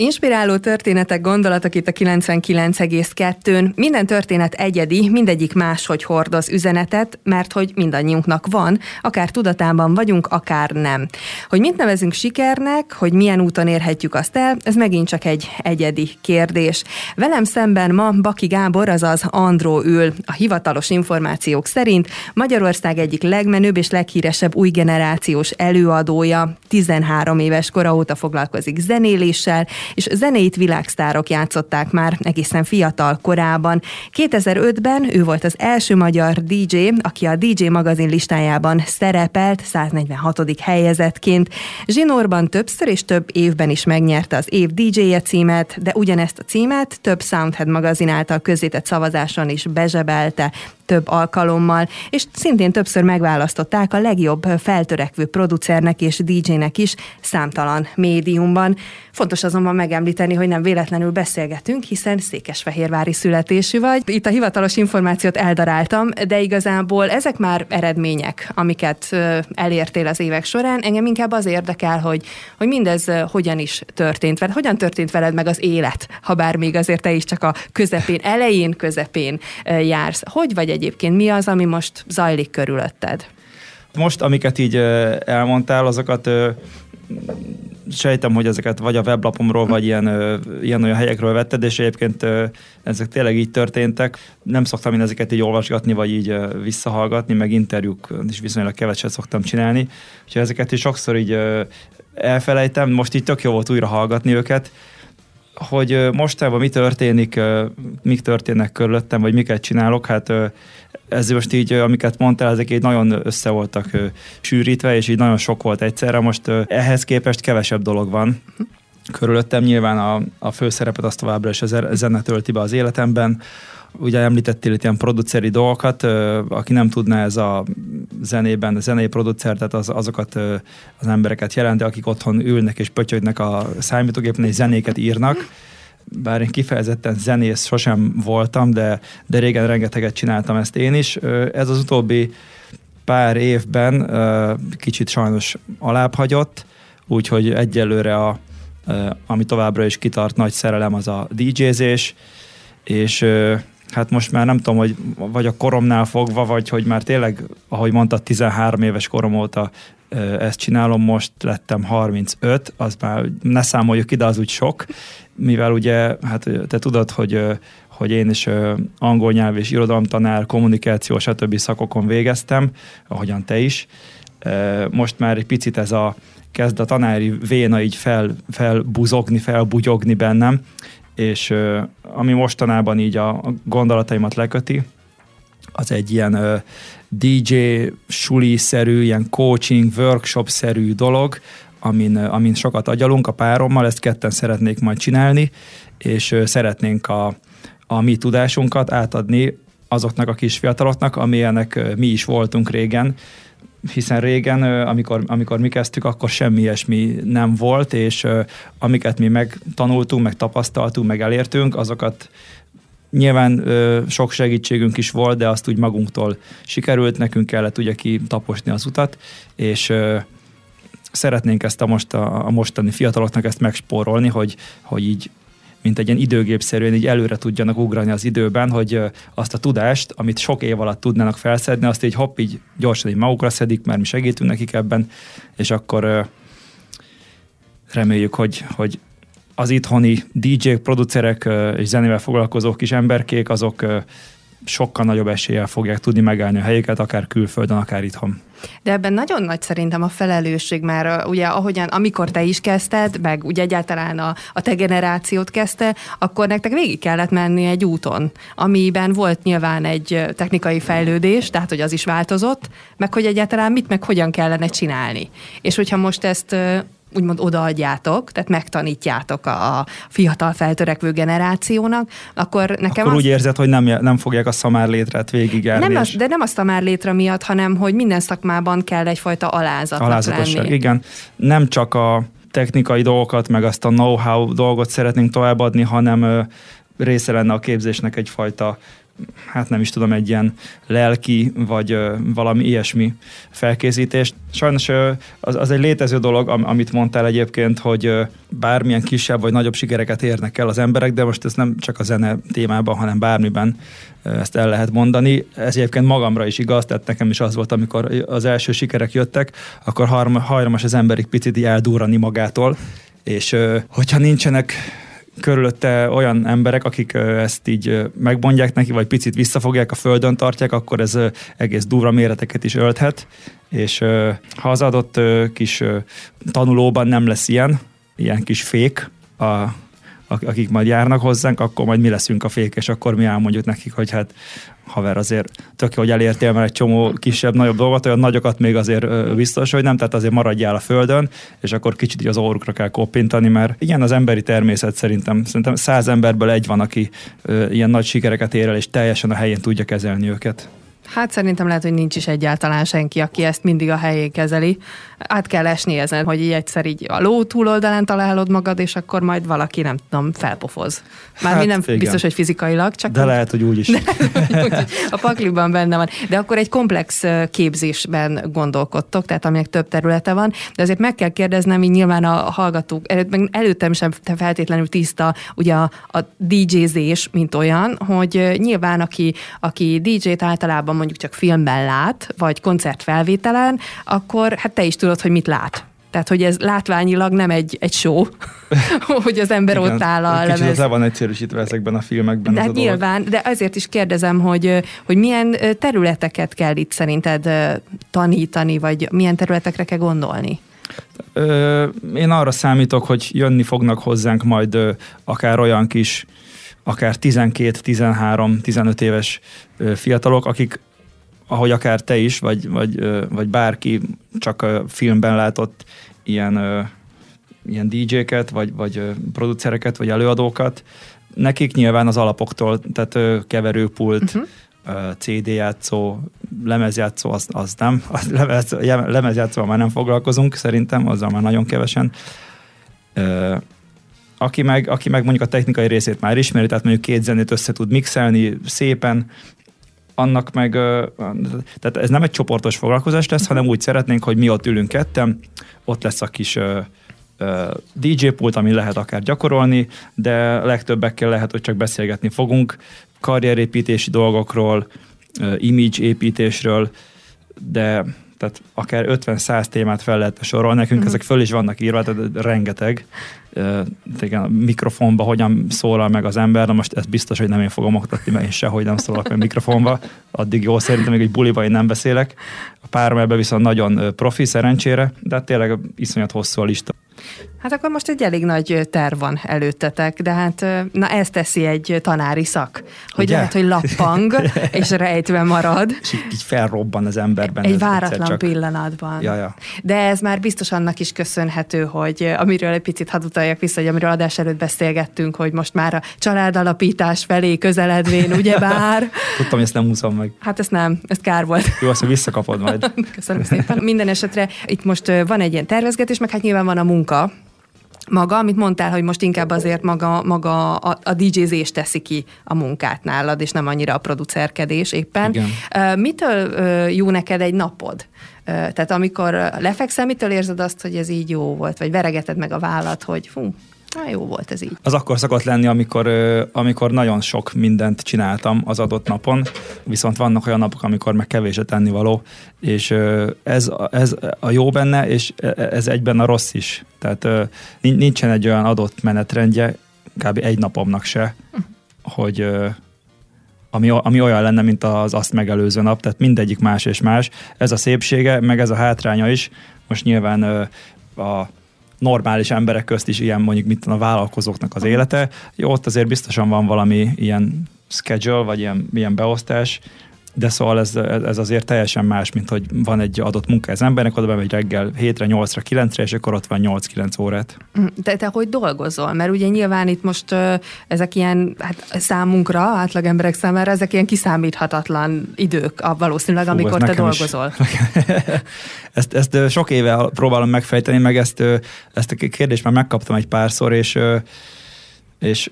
Inspiráló történetek, gondolatok itt a 99,2-n. Minden történet egyedi, mindegyik máshogy hordoz üzenetet, mert hogy mindannyiunknak van, akár tudatában vagyunk, akár nem. Hogy mit nevezünk sikernek, hogy milyen úton érhetjük azt el, ez megint csak egy egyedi kérdés. Velem szemben ma Baki Gábor, azaz Andró ül. A hivatalos információk szerint Magyarország egyik legmenőbb és leghíresebb új generációs előadója. 13 éves kora óta foglalkozik zenéléssel, és zenét világsztárok játszották már egészen fiatal korában. 2005-ben ő volt az első magyar DJ, aki a DJ magazin listájában szerepelt 146. helyezettként. Zsinórban többször és több évben is megnyerte az év DJ-je címet, de ugyanezt a címet több Soundhead magazin által közzétett szavazáson is bezsebelte több alkalommal, és szintén többször megválasztották a legjobb feltörekvő producernek és DJ-nek is számtalan médiumban. Fontos azonban megemlíteni, hogy nem véletlenül beszélgetünk, hiszen székesfehérvári születésű vagy. Itt a hivatalos információt eldaráltam, de igazából ezek már eredmények, amiket elértél az évek során. Engem inkább az érdekel, hogy, hogy mindez hogyan is történt veled, hogyan történt veled meg az élet, ha bár még azért te is csak a közepén, elején, közepén jársz. Hogy vagy egyébként? Mi az, ami most zajlik körülötted? Most, amiket így elmondtál, azokat sejtem, hogy ezeket vagy a weblapomról, vagy ilyen, ilyen olyan helyekről vetted, és egyébként ezek tényleg így történtek. Nem szoktam én ezeket így olvasgatni, vagy így visszahallgatni, meg interjúk is viszonylag keveset szoktam csinálni. Úgyhogy ezeket is sokszor így elfelejtem, most így tök jó volt újra hallgatni őket, hogy mostában mi történik, mik történnek körülöttem, vagy miket csinálok, hát ez most így, amiket mondtál, ezek így nagyon össze voltak sűrítve, és így nagyon sok volt egyszerre. Most ehhez képest kevesebb dolog van körülöttem. Nyilván a, a főszerepet azt továbbra is a zene tölti be az életemben. Ugye említettél itt ilyen produceri dolgokat, aki nem tudná ez a zenében, a zenei producer, tehát az, azokat az embereket jelenti, akik otthon ülnek és pötyögnek a számítógépen és zenéket írnak bár én kifejezetten zenész sosem voltam, de, de régen rengeteget csináltam ezt én is. Ez az utóbbi pár évben kicsit sajnos alább hagyott, úgyhogy egyelőre a, ami továbbra is kitart nagy szerelem az a DJ-zés, és hát most már nem tudom, hogy vagy a koromnál fogva, vagy hogy már tényleg, ahogy mondtad, 13 éves korom óta ezt csinálom, most lettem 35, az már ne számoljuk ide, az úgy sok, mivel ugye, hát te tudod, hogy hogy én is angol nyelv és irodalomtanár, kommunikáció, stb. szakokon végeztem, ahogyan te is. Most már egy picit ez a kezd a tanári véna így fel, felbuzogni, felbugyogni bennem, és ami mostanában így a gondolataimat leköti, az egy ilyen DJ suli-szerű, ilyen coaching, workshop-szerű dolog, amin, amin sokat agyalunk a párommal, ezt ketten szeretnék majd csinálni, és szeretnénk a, a mi tudásunkat átadni azoknak a kis fiataloknak, amilyenek mi is voltunk régen, hiszen régen, amikor, amikor mi kezdtük, akkor semmi ilyesmi nem volt, és amiket mi megtanultunk, meg tapasztaltunk, meg elértünk, azokat Nyilván sok segítségünk is volt, de azt úgy magunktól sikerült, nekünk kellett ugye taposni az utat, és szeretnénk ezt a, most, a, a mostani fiataloknak ezt megspórolni, hogy, hogy így mint egy ilyen időgépszerűen így előre tudjanak ugrani az időben, hogy azt a tudást, amit sok év alatt tudnának felszedni, azt így hopp, így gyorsan így magukra szedik, mert mi segítünk nekik ebben, és akkor reméljük, hogy, hogy az itthoni DJ-k, producerek és zenével foglalkozó kis emberkék, azok sokkal nagyobb eséllyel fogják tudni megállni a helyüket, akár külföldön, akár itthon. De ebben nagyon nagy szerintem a felelősség, mert ugye ahogyan, amikor te is kezdted, meg ugye egyáltalán a, a te generációt kezdte, akkor nektek végig kellett menni egy úton, amiben volt nyilván egy technikai fejlődés, tehát hogy az is változott, meg hogy egyáltalán mit, meg hogyan kellene csinálni. És hogyha most ezt úgymond odaadjátok, tehát megtanítjátok a, a fiatal feltörekvő generációnak, akkor nekem Akkor az... úgy érzed, hogy nem, nem fogják a szamárlétret végigárni. Nem az, de nem a szamárlétra miatt, hanem hogy minden szakmában kell egyfajta alázatnak Alázatosság, lenni. igen. Nem csak a technikai dolgokat, meg azt a know-how dolgot szeretnénk továbbadni, hanem része lenne a képzésnek egyfajta hát nem is tudom, egy ilyen lelki, vagy valami ilyesmi felkészítést. Sajnos az, az egy létező dolog, amit mondtál egyébként, hogy bármilyen kisebb vagy nagyobb sikereket érnek el az emberek, de most ez nem csak a zene témában, hanem bármiben ezt el lehet mondani. Ez egyébként magamra is igaz, tehát nekem is az volt, amikor az első sikerek jöttek, akkor hajlamas az emberik picit eldúrani magától, és hogyha nincsenek körülötte olyan emberek, akik ezt így megmondják neki, vagy picit visszafogják, a földön tartják, akkor ez egész durva méreteket is ölthet, és ha az adott kis tanulóban nem lesz ilyen, ilyen kis fék, a akik majd járnak hozzánk, akkor majd mi leszünk a fék, és akkor mi elmondjuk nekik, hogy hát haver azért tök jó, hogy elértél már egy csomó kisebb, nagyobb dolgot, olyan nagyokat még azért biztos, hogy nem, tehát azért maradjál a földön, és akkor kicsit az orrukra kell koppintani, mert igen, az emberi természet szerintem, szerintem száz emberből egy van, aki ilyen nagy sikereket ér el, és teljesen a helyén tudja kezelni őket. Hát szerintem lehet, hogy nincs is egyáltalán senki, aki ezt mindig a helyén kezeli. Át kell esni ezen, hogy így egyszer így a ló túloldalán találod magad, és akkor majd valaki, nem tudom, felpofoz. Már hát, mi nem igen. biztos, hogy fizikailag, csak... De lehet, hogy úgy is. De, a pakliban benne van. De akkor egy komplex képzésben gondolkodtok, tehát aminek több területe van, de azért meg kell kérdeznem, így nyilván a hallgatók, meg előttem sem feltétlenül tiszta ugye a, a DJ-zés, mint olyan, hogy nyilván aki, aki DJ-t általában mondjuk csak filmben lát, vagy koncertfelvételen, akkor hát te is tudod, hogy mit lát. Tehát, hogy ez látványilag nem egy, egy show, hogy az ember Igen, ott áll a lemez. Kicsit van egyszerűsítve ezekben a filmekben. De hát nyilván, de azért is kérdezem, hogy, hogy milyen területeket kell itt szerinted tanítani, vagy milyen területekre kell gondolni? Én arra számítok, hogy jönni fognak hozzánk majd akár olyan kis akár 12, 13, 15 éves fiatalok, akik ahogy akár te is, vagy, vagy, vagy bárki csak filmben látott ilyen, ilyen DJ-ket, vagy, vagy producereket, vagy előadókat, nekik nyilván az alapoktól, tehát keverőpult, uh-huh. CD játszó, lemezjátszó, az, az nem, az lemez, lemezjátszóval már nem foglalkozunk, szerintem, azzal már nagyon kevesen. Aki meg, aki meg mondjuk a technikai részét már ismeri, tehát mondjuk két zenét össze tud mixelni szépen, annak meg, tehát ez nem egy csoportos foglalkozás lesz, hanem úgy szeretnénk, hogy mi ott ülünk ketten, ott lesz a kis DJ pult, ami lehet akár gyakorolni, de legtöbbekkel lehet, hogy csak beszélgetni fogunk, karrierépítési dolgokról, image építésről, de tehát akár 50-100 témát fel lehet sorolni, nekünk uh-huh. ezek föl is vannak írva, tehát rengeteg. Igen, a mikrofonba hogyan szólal meg az ember, de most ez biztos, hogy nem én fogom oktatni, mert én sehogy nem szólok meg mikrofonba. Addig jó, szerintem még egy buliba én nem beszélek. A párom ebben viszont nagyon profi, szerencsére, de hát tényleg iszonyat hosszú a lista. Hát akkor most egy elég nagy terv van előttetek, de hát na ez teszi egy tanári szak, hogy Ugye? lehet, hogy lappang, és rejtve marad. És így, így felrobban az emberben. Egy váratlan csak... pillanatban. Ja, ja. De ez már biztos annak is köszönhető, hogy amiről egy picit hadd utaljak vissza, hogy amiről adás előtt beszélgettünk, hogy most már a családalapítás felé közeledvén, ugyebár. Tudtam, hogy ezt nem húzom meg. Hát ezt nem, ez kár volt. Jó, azt visszakapod majd. Köszönöm szépen. Minden esetre itt most van egy ilyen tervezgetés, meg hát nyilván van a munka, maga, amit mondtál, hogy most inkább azért maga, maga a, a DJ-zés teszi ki a munkát nálad, és nem annyira a producerkedés éppen. Igen. Mitől jó neked egy napod? Tehát amikor lefekszel, mitől érzed azt, hogy ez így jó volt? Vagy veregeted meg a vállat, hogy fú, Na, jó volt ez így. Az akkor szokott lenni, amikor, amikor nagyon sok mindent csináltam az adott napon, viszont vannak olyan napok, amikor meg kevés a tennivaló, és ez, ez a jó benne, és ez egyben a rossz is. Tehát nincsen egy olyan adott menetrendje, kb. egy napomnak se, hogy ami, ami olyan lenne, mint az azt megelőző nap, tehát mindegyik más és más. Ez a szépsége, meg ez a hátránya is. Most nyilván a normális emberek közt is ilyen mondjuk mit a vállalkozóknak az élete. Jó, ott azért biztosan van valami ilyen schedule, vagy ilyen, ilyen beosztás, de szóval ez, ez azért teljesen más, mint hogy van egy adott munka az embernek, oda bemegy reggel 7-re, 8-ra, 9-re, és akkor ott van 8-9 órát. De te hogy dolgozol? Mert ugye nyilván itt most ezek ilyen, hát számunkra, átlag emberek számára, ezek ilyen kiszámíthatatlan idők a valószínűleg, Fú, amikor te dolgozol. ezt, ezt sok éve próbálom megfejteni, meg ezt, ezt a kérdést már megkaptam egy párszor, és, és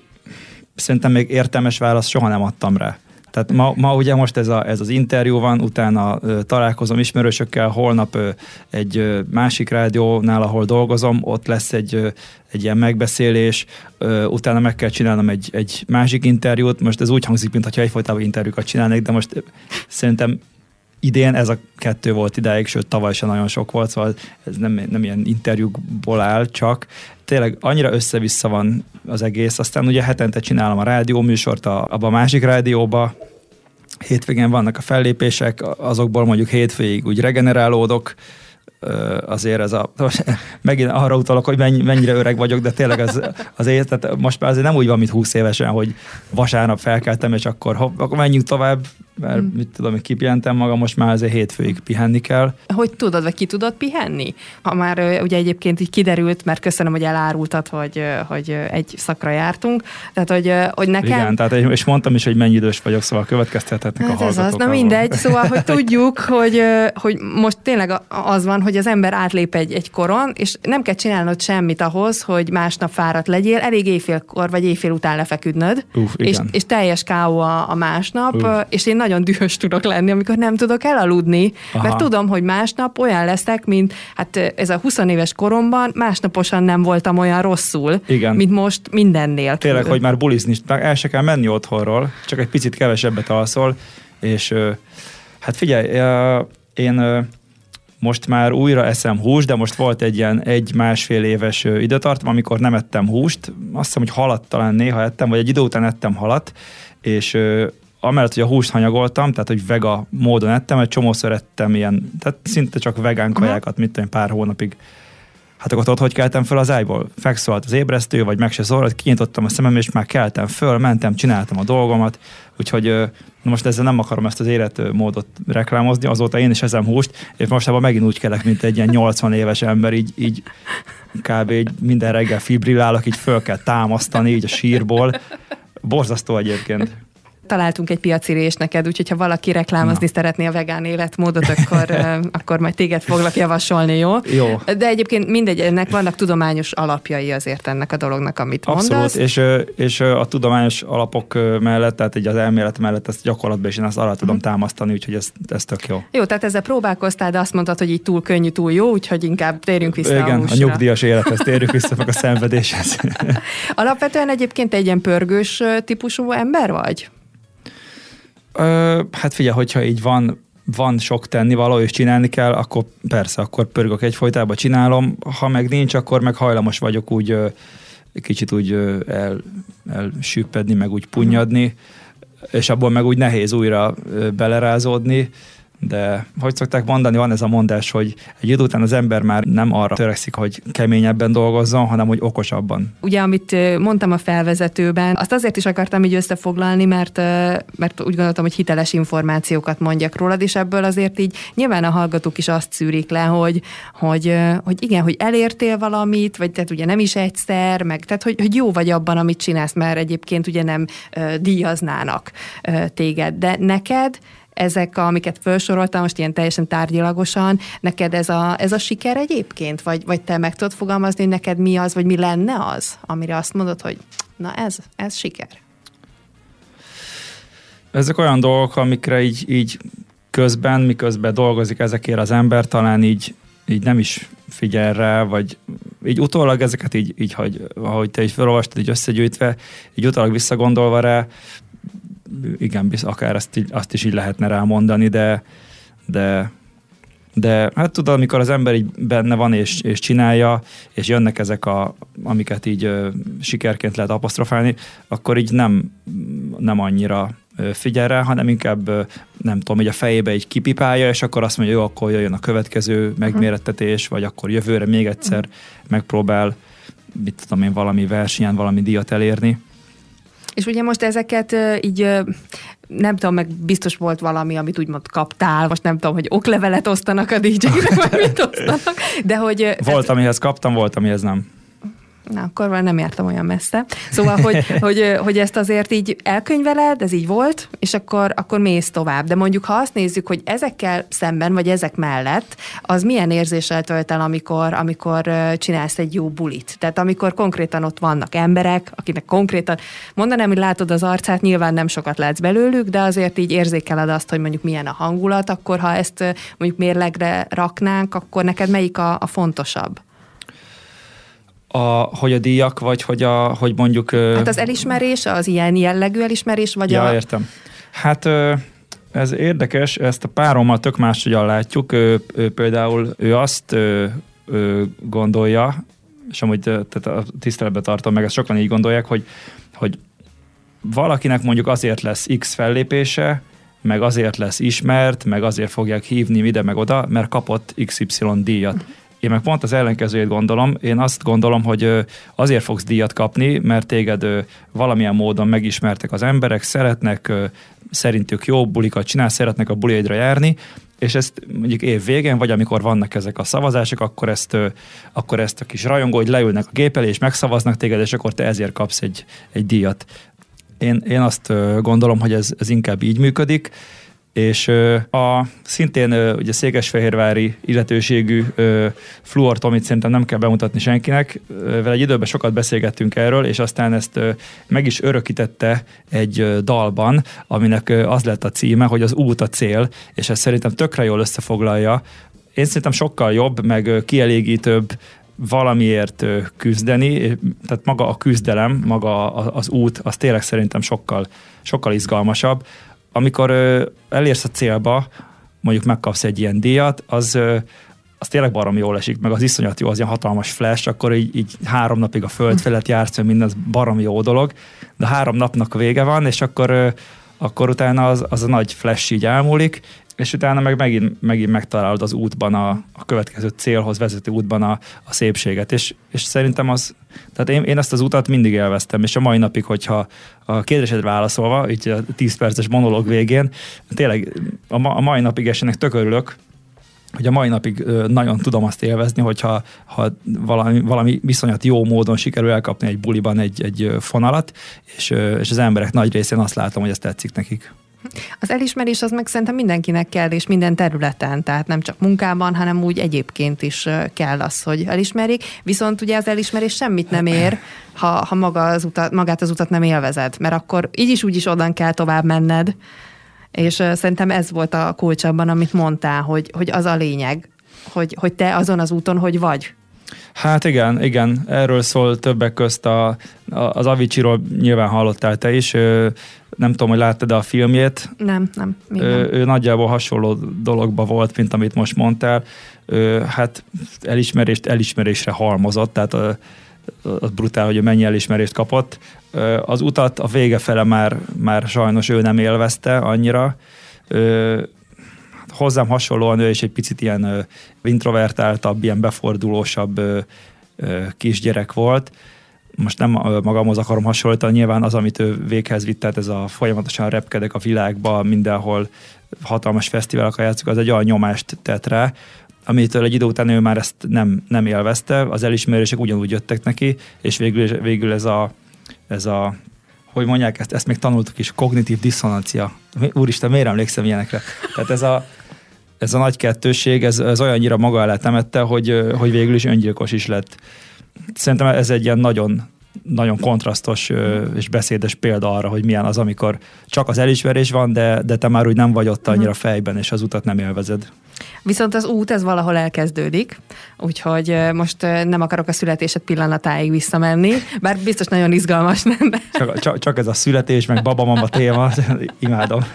szerintem még értelmes választ soha nem adtam rá. Tehát ma, ma ugye most ez, a, ez az interjú van, utána ö, találkozom ismerősökkel, holnap ö, egy ö, másik rádiónál, ahol dolgozom, ott lesz egy, ö, egy ilyen megbeszélés, ö, utána meg kell csinálnom egy, egy másik interjút. Most ez úgy hangzik, mintha egyfolytában interjúkat csinálnék, de most szerintem idén ez a kettő volt idáig, sőt tavaly sem nagyon sok volt, szóval ez nem, nem ilyen interjúkból áll, csak tényleg annyira össze-vissza van az egész. Aztán ugye hetente csinálom a rádióműsort a, abba a másik rádióba, hétvégén vannak a fellépések, azokból mondjuk hétfőig úgy regenerálódok, azért ez a, megint arra utalok, hogy mennyire öreg vagyok, de tényleg az, azért, tehát most már azért nem úgy van, mint 20 évesen, hogy vasárnap felkeltem, és akkor, hopp, akkor menjünk tovább, mert mm. mit tudom, hogy kipihentem magam, most már azért hétfőig pihenni kell. Hogy tudod, vagy ki tudod pihenni? Ha már ugye egyébként így kiderült, mert köszönöm, hogy elárultad, hogy, hogy egy szakra jártunk, tehát hogy, hogy nekem... Igen, tehát és mondtam is, hogy mennyi idős vagyok, szóval következtethetnek hát a ez az, na mindegy, szóval, hogy tudjuk, hogy, hogy most tényleg az van, hogy az ember átlép egy, egy koron, és nem kell csinálnod semmit ahhoz, hogy másnap fáradt legyél, elég éjfélkor vagy éjfél után lefeküdnöd, Uf, és, és teljes káó a, a másnap, Uf. és én nagyon dühös tudok lenni, amikor nem tudok elaludni, Aha. mert tudom, hogy másnap olyan leszek, mint hát ez a 20 éves koromban másnaposan nem voltam olyan rosszul, Igen. mint most mindennél. Tényleg, hogy már bulizni, el se kell menni otthonról, csak egy picit kevesebbet alszol, és hát figyelj, én most már újra eszem húst, de most volt egy ilyen egy-másfél éves időtartam, amikor nem ettem húst, azt hiszem, hogy halat talán néha ettem, vagy egy idő után ettem halat, és amellett, hogy a húst hanyagoltam, tehát hogy vega módon ettem, egy csomószor ettem ilyen, tehát szinte csak vegán kajákat, mit tudom, pár hónapig. Hát akkor tudod, hogy keltem föl az ágyból? Fegszólt az ébresztő, vagy meg se szólalt, kinyitottam a szemem, és már keltem föl, mentem, csináltam a dolgomat, úgyhogy most ezzel nem akarom ezt az életmódot reklámozni, azóta én is ezem húst, és mostában megint úgy kelek, mint egy ilyen 80 éves ember, így, így kb. Így minden reggel fibrillálok, így föl kell támasztani, így a sírból. Borzasztó egyébként találtunk egy piacirés neked, úgyhogy ha valaki reklámozni Na. szeretné a vegán életmódot, akkor, akkor majd téged foglak javasolni, jó? Jó. De egyébként mindegy, ennek vannak tudományos alapjai azért ennek a dolognak, amit Abszolút, mondasz. és, és a tudományos alapok mellett, tehát egy az elmélet mellett ezt gyakorlatban is én azt alá tudom uh-huh. támasztani, úgyhogy ez, ez tök jó. Jó, tehát ezzel próbálkoztál, de azt mondtad, hogy így túl könnyű, túl jó, úgyhogy inkább térjünk vissza Igen, a, a nyugdíjas élethez térjünk vissza, meg a szenvedéshez. Alapvetően egyébként egy ilyen pörgős típusú ember vagy? Ö, hát figyelj, hogyha így van, van sok tennivaló, és csinálni kell, akkor persze, akkor pörgök egyfolytában, csinálom. Ha meg nincs, akkor meg hajlamos vagyok úgy kicsit úgy el, elsüppedni, meg úgy punyadni, és abból meg úgy nehéz újra belerázódni de hogy szokták mondani, van ez a mondás, hogy egy idő után az ember már nem arra törekszik, hogy keményebben dolgozzon, hanem hogy okosabban. Ugye, amit mondtam a felvezetőben, azt azért is akartam így összefoglalni, mert, mert úgy gondoltam, hogy hiteles információkat mondjak rólad, és ebből azért így nyilván a hallgatók is azt szűrik le, hogy, hogy, hogy igen, hogy elértél valamit, vagy tehát ugye nem is egyszer, meg tehát hogy, hogy jó vagy abban, amit csinálsz, mert egyébként ugye nem díjaznának téged, de neked ezek, amiket felsoroltam most ilyen teljesen tárgyilagosan, neked ez a, ez a siker egyébként? Vagy, vagy te meg tudod fogalmazni, hogy neked mi az, vagy mi lenne az, amire azt mondod, hogy na ez, ez siker? Ezek olyan dolgok, amikre így, így közben, miközben dolgozik ezekért az ember, talán így, így nem is figyel rá, vagy így utólag ezeket így, így hogy, ahogy te is felolvastad, így összegyűjtve, így utólag visszagondolva rá, igen, akár azt, így, azt is így lehetne rámondani, de, de, de hát tudod, amikor az ember így benne van és, és csinálja, és jönnek ezek, a, amiket így ö, sikerként lehet apostrofálni, akkor így nem, nem annyira figyel rá, hanem inkább nem tudom, hogy a fejébe így kipipálja, és akkor azt mondja, jó, akkor jöjjön a következő megmérettetés, vagy akkor jövőre még egyszer megpróbál, mit tudom én, valami versenyen valami díjat elérni. És ugye most ezeket így nem tudom, meg biztos volt valami, amit úgymond kaptál, most nem tudom, hogy oklevelet osztanak a DJ-nek, vagy mit osztanak, de hogy... Volt, amihez kaptam, volt, amihez nem. Na, akkor nem értem olyan messze. Szóval, hogy, hogy, hogy ezt azért így elkönyveled, ez így volt, és akkor, akkor mész tovább. De mondjuk, ha azt nézzük, hogy ezekkel szemben, vagy ezek mellett, az milyen érzéssel tölt el, amikor, amikor csinálsz egy jó bulit? Tehát amikor konkrétan ott vannak emberek, akinek konkrétan, mondanám, hogy látod az arcát, nyilván nem sokat látsz belőlük, de azért így érzékeled azt, hogy mondjuk milyen a hangulat, akkor ha ezt mondjuk mérlegre raknánk, akkor neked melyik a, a fontosabb? A, hogy a díjak, vagy hogy, a, hogy mondjuk... Hát az elismerés, az ilyen jellegű elismerés, vagy ja, a... értem. Hát ez érdekes, ezt a párommal tök máshogyan látjuk. Ő, ő például ő azt ő, ő gondolja, és amúgy tehát a tiszteletbe tartom meg, ezt sokan így gondolják, hogy, hogy valakinek mondjuk azért lesz X fellépése, meg azért lesz ismert, meg azért fogják hívni ide meg oda, mert kapott XY díjat. Én meg pont az ellenkezőjét gondolom. Én azt gondolom, hogy azért fogsz díjat kapni, mert téged valamilyen módon megismertek az emberek, szeretnek, szerintük jó bulikat csinál, szeretnek a buliaidra járni, és ezt mondjuk év végén, vagy amikor vannak ezek a szavazások, akkor ezt, akkor ezt a kis rajongó, hogy leülnek a gép elé, és megszavaznak téged, és akkor te ezért kapsz egy, egy díjat. Én, én azt gondolom, hogy ez, ez inkább így működik, és a szintén ugye székesfehérvári illetőségű Fluor Tomit szerintem nem kell bemutatni senkinek, vele egy időben sokat beszélgettünk erről, és aztán ezt meg is örökítette egy dalban, aminek az lett a címe, hogy az út a cél, és ez szerintem tökre jól összefoglalja. Én szerintem sokkal jobb, meg kielégítőbb valamiért küzdeni, tehát maga a küzdelem, maga az út, az tényleg szerintem sokkal, sokkal izgalmasabb amikor ö, elérsz a célba, mondjuk megkapsz egy ilyen díjat, az, ö, az tényleg baromi jól esik, meg az iszonyat jó, az ilyen hatalmas flash, akkor így, így három napig a föld felett jársz, minden az baromi jó dolog, de három napnak vége van, és akkor, ö, akkor utána az, az a nagy flash így elmúlik, és utána meg megint, megint megtalálod az útban, a, a következő célhoz vezető útban a, a szépséget, és, és szerintem az, tehát én, én ezt az utat mindig élveztem, és a mai napig, hogyha a kérdésedre válaszolva, így a 10 perces monológ végén, tényleg a, ma, a mai napig esenek tök örülök, hogy a mai napig nagyon tudom azt élvezni, hogyha ha valami, valami viszonyat jó módon sikerül elkapni egy buliban egy, egy fonalat, és, és az emberek nagy részén azt látom, hogy ez tetszik nekik. Az elismerés az meg szerintem mindenkinek kell, és minden területen, tehát nem csak munkában, hanem úgy egyébként is kell az, hogy elismerjék. Viszont ugye az elismerés semmit nem ér, ha, ha maga az utat, magát az utat nem élvezed, mert akkor így is úgy is odan kell tovább menned. És szerintem ez volt a kulcsabban, amit mondtál, hogy, hogy az a lényeg, hogy, hogy te azon az úton, hogy vagy. Hát igen, igen, erről szól többek közt a, a, az Avicii-ról nyilván hallottál te is, ő, nem tudom, hogy láttad a filmjét. Nem, nem. Ő, ő nagyjából hasonló dologba volt, mint amit most mondtál. Ő, hát elismerést elismerésre halmozott, tehát a, az brutál, hogy mennyi elismerést kapott. Az utat a vége fele már, már sajnos ő nem élvezte annyira. Hozzám hasonlóan ő is egy picit ilyen introvertáltabb, ilyen befordulósabb kisgyerek volt. Most nem magamhoz akarom hasonlítani, nyilván az, amit ő véghez vitt, tehát ez a folyamatosan repkedek a világba, mindenhol hatalmas fesztiválok játszunk, az egy olyan nyomást tett rá, amitől egy idő után ő már ezt nem, nem élvezte, az elismerések ugyanúgy jöttek neki, és végül, végül ez a, ez a hogy mondják ezt, ezt még tanultuk is, kognitív diszonancia. Úristen, miért emlékszem ilyenekre? Tehát ez a, ez a nagy kettőség, ez, ez olyannyira maga alá temette, hogy, hogy végül is öngyilkos is lett szerintem ez egy ilyen nagyon nagyon kontrasztos és beszédes példa arra, hogy milyen az, amikor csak az elismerés van, de, de te már úgy nem vagy ott annyira mhm. fejben, és az utat nem élvezed. Viszont az út, ez valahol elkezdődik, úgyhogy most nem akarok a születésed pillanatáig visszamenni, bár biztos nagyon izgalmas lenne. Csak, csak, csak ez a születés, meg babamama téma, imádom.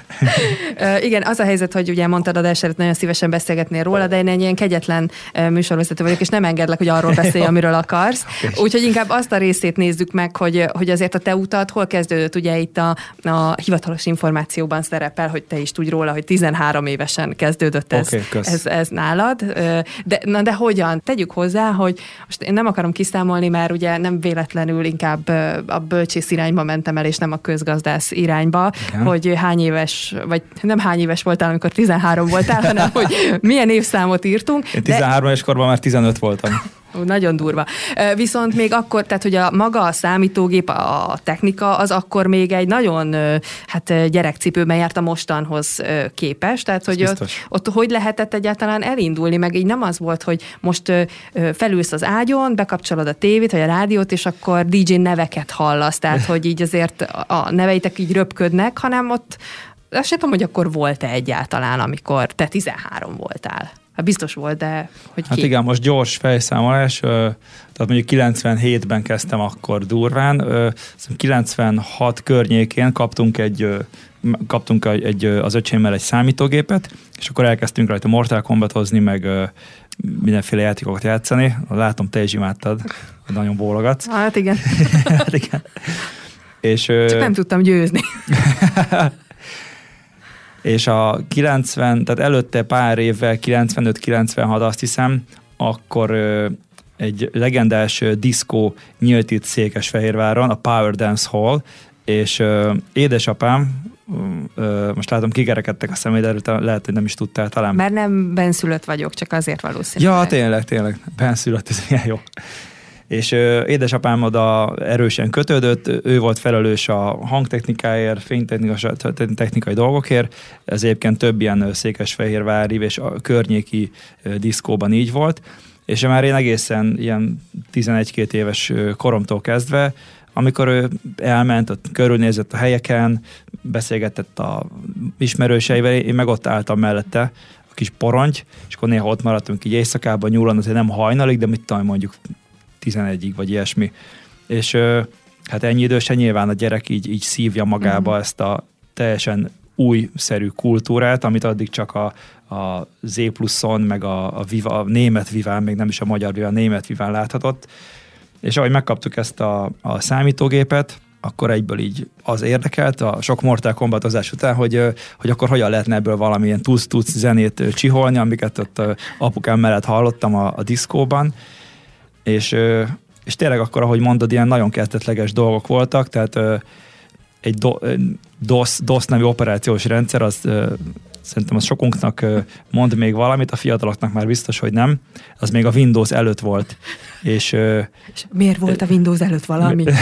Igen, az a helyzet, hogy ugye mondtad a előtt, nagyon szívesen beszélgetnél róla, de én egy ilyen kegyetlen műsorvezető vagyok, és nem engedlek, hogy arról beszélj, amiről akarsz. Úgyhogy inkább azt a részét nézzük meg, hogy, hogy azért a te utat hol kezdődött, ugye itt a, a hivatalos információban szerepel, hogy te is tudj róla, hogy 13 évesen kezdődött ez. Okay Kösz. ez, ez nálad. De, na de hogyan? Tegyük hozzá, hogy most én nem akarom kiszámolni, mert ugye nem véletlenül inkább a bölcsész irányba mentem el, és nem a közgazdász irányba, Igen. hogy hány éves, vagy nem hány éves voltál, amikor 13 voltál, hanem hogy milyen évszámot írtunk. Én 13 de... és korban már 15 voltam. Nagyon durva. Viszont még akkor, tehát hogy a maga a számítógép, a technika, az akkor még egy nagyon hát gyerekcipőben járt a mostanhoz képes, tehát hogy ott, ott hogy lehetett egyáltalán elindulni, meg így nem az volt, hogy most felülsz az ágyon, bekapcsolod a tévét, vagy a rádiót, és akkor DJ neveket hallasz, tehát hogy így azért a neveitek így röpködnek, hanem ott azt sem tudom, hogy akkor volt-e egyáltalán, amikor te 13 voltál. Hát biztos volt, de hogy Hát ki? igen, most gyors fejszámolás, tehát mondjuk 97-ben kezdtem akkor durván, 96 környékén kaptunk egy kaptunk egy, az öcsémmel egy számítógépet, és akkor elkezdtünk rajta Mortal Kombat-hozni, meg mindenféle játékokat játszani. Látom, te is imádtad, nagyon bólogatsz. Hát igen. hát igen. És, Csak nem tudtam győzni. és a 90, tehát előtte pár évvel, 95-96 azt hiszem, akkor egy legendás diszkó nyílt itt Székesfehérváron, a Power Dance Hall, és édesapám, most látom, kigerekedtek a személyt, de lehet, hogy nem is tudtál talán. Mert nem benszülött vagyok, csak azért valószínűleg. Ja, tényleg, tényleg, benszülött, ez milyen jó és ö, édesapám oda erősen kötődött, ő volt felelős a hangtechnikáért, fénytechnikai dolgokért, ez egyébként több ilyen székesfehérvári és a környéki diszkóban így volt, és már én egészen ilyen 11-2 éves koromtól kezdve, amikor ő elment, ott körülnézett a helyeken, beszélgetett a ismerőseivel, én meg ott álltam mellette, a kis poronty, és akkor néha ott maradtunk így éjszakában nyúlani, azért nem hajnalig, de mit tudom, mondjuk 11-ig, vagy ilyesmi. És hát ennyi idősen nyilván a gyerek így, így szívja magába mm. ezt a teljesen újszerű kultúrát, amit addig csak a, a Z pluszon, meg a, a, Viva, a német viván, még nem is a magyar viván, a német viván láthatott. És ahogy megkaptuk ezt a, a számítógépet, akkor egyből így az érdekelt a sok Mortal Kombatozás után, hogy, hogy akkor hogyan lehetne ebből valamilyen tudsz-tudsz zenét csiholni, amiket ott apukám mellett hallottam a, a diszkóban, és, és tényleg akkor, ahogy mondod, ilyen nagyon kezdetleges dolgok voltak, tehát egy DOS, DOS nevű operációs rendszer, az szerintem az sokunknak mond még valamit, a fiataloknak már biztos, hogy nem. Az még a Windows előtt volt. És, és miért volt a Windows előtt valami?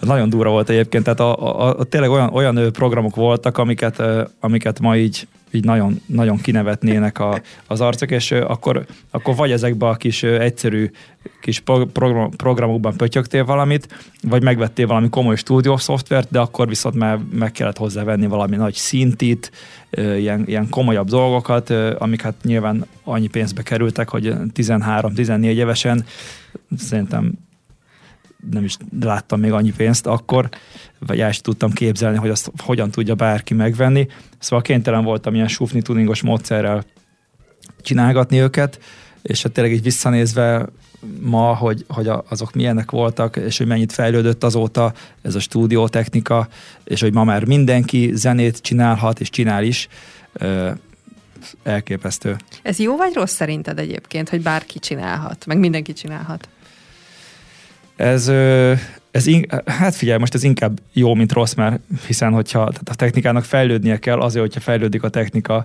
nagyon durva volt egyébként, tehát a, a, a, tényleg olyan, olyan programok voltak, amiket, amiket ma így így nagyon, nagyon kinevetnének a, az arcok, és akkor, akkor vagy ezekbe a kis egyszerű kis program, programokban pötyögtél valamit, vagy megvettél valami komoly stúdió szoftvert, de akkor viszont már meg kellett hozzávenni valami nagy szintit, ilyen, ilyen komolyabb dolgokat, amik hát nyilván annyi pénzbe kerültek, hogy 13-14 évesen. Szerintem nem is láttam még annyi pénzt akkor, vagy el tudtam képzelni, hogy azt hogyan tudja bárki megvenni. Szóval kénytelen voltam ilyen sufni tuningos módszerrel csinálgatni őket, és hát tényleg így visszanézve ma, hogy, hogy azok milyenek voltak, és hogy mennyit fejlődött azóta ez a stúdiótechnika, és hogy ma már mindenki zenét csinálhat, és csinál is, elképesztő. Ez jó vagy rossz szerinted egyébként, hogy bárki csinálhat, meg mindenki csinálhat? Ez, ez in, hát figyelj, most ez inkább jó, mint rossz, mert hiszen hogyha tehát a technikának fejlődnie kell, azért, hogyha fejlődik a technika,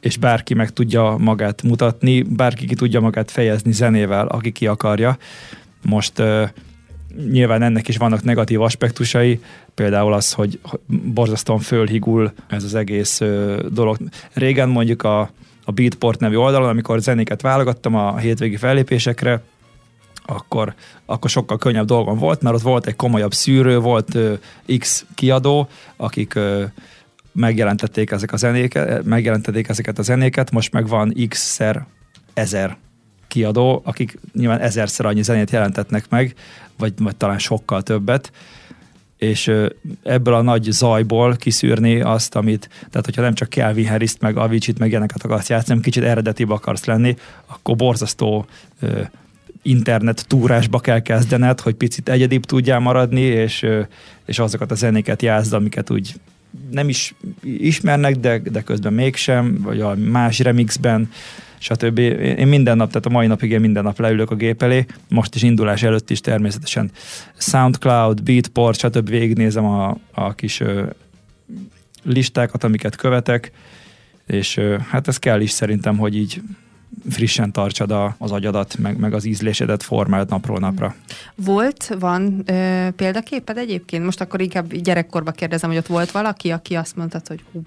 és bárki meg tudja magát mutatni, bárki ki tudja magát fejezni zenével, aki ki akarja. Most nyilván ennek is vannak negatív aspektusai, például az, hogy borzasztóan fölhigul ez az egész dolog. Régen mondjuk a, a Beatport nevű oldalon, amikor zenéket válogattam a hétvégi fellépésekre, akkor, akkor sokkal könnyebb dolgom volt, mert ott volt egy komolyabb szűrő, volt ö, X kiadó, akik ö, megjelentették ezek a zenéket, megjelentették ezeket a zenéket, most meg van X-szer ezer kiadó, akik nyilván ezerszer annyi zenét jelentetnek meg, vagy, vagy talán sokkal többet, és ebből a nagy zajból kiszűrni azt, amit, tehát hogyha nem csak Kelvin harris meg Avicii-t, meg ilyeneket akarsz játszani, kicsit eredetibb akarsz lenni, akkor borzasztó internet túrásba kell kezdened, hogy picit egyedibb tudjál maradni, és, és azokat a zenéket játszd, amiket úgy nem is ismernek, de, de közben mégsem, vagy a más remixben, stb. Én minden nap, tehát a mai napig én minden nap leülök a gép elé, most is indulás előtt is természetesen Soundcloud, Beatport, stb. végignézem a, a kis listákat, amiket követek, és hát ez kell is szerintem, hogy így frissen tartsad a, az agyadat, meg, meg az ízlésedet formált napról napra. Volt, van ö, példaképed egyébként? Most akkor inkább gyerekkorba kérdezem, hogy ott volt valaki, aki azt mondta, hogy hú,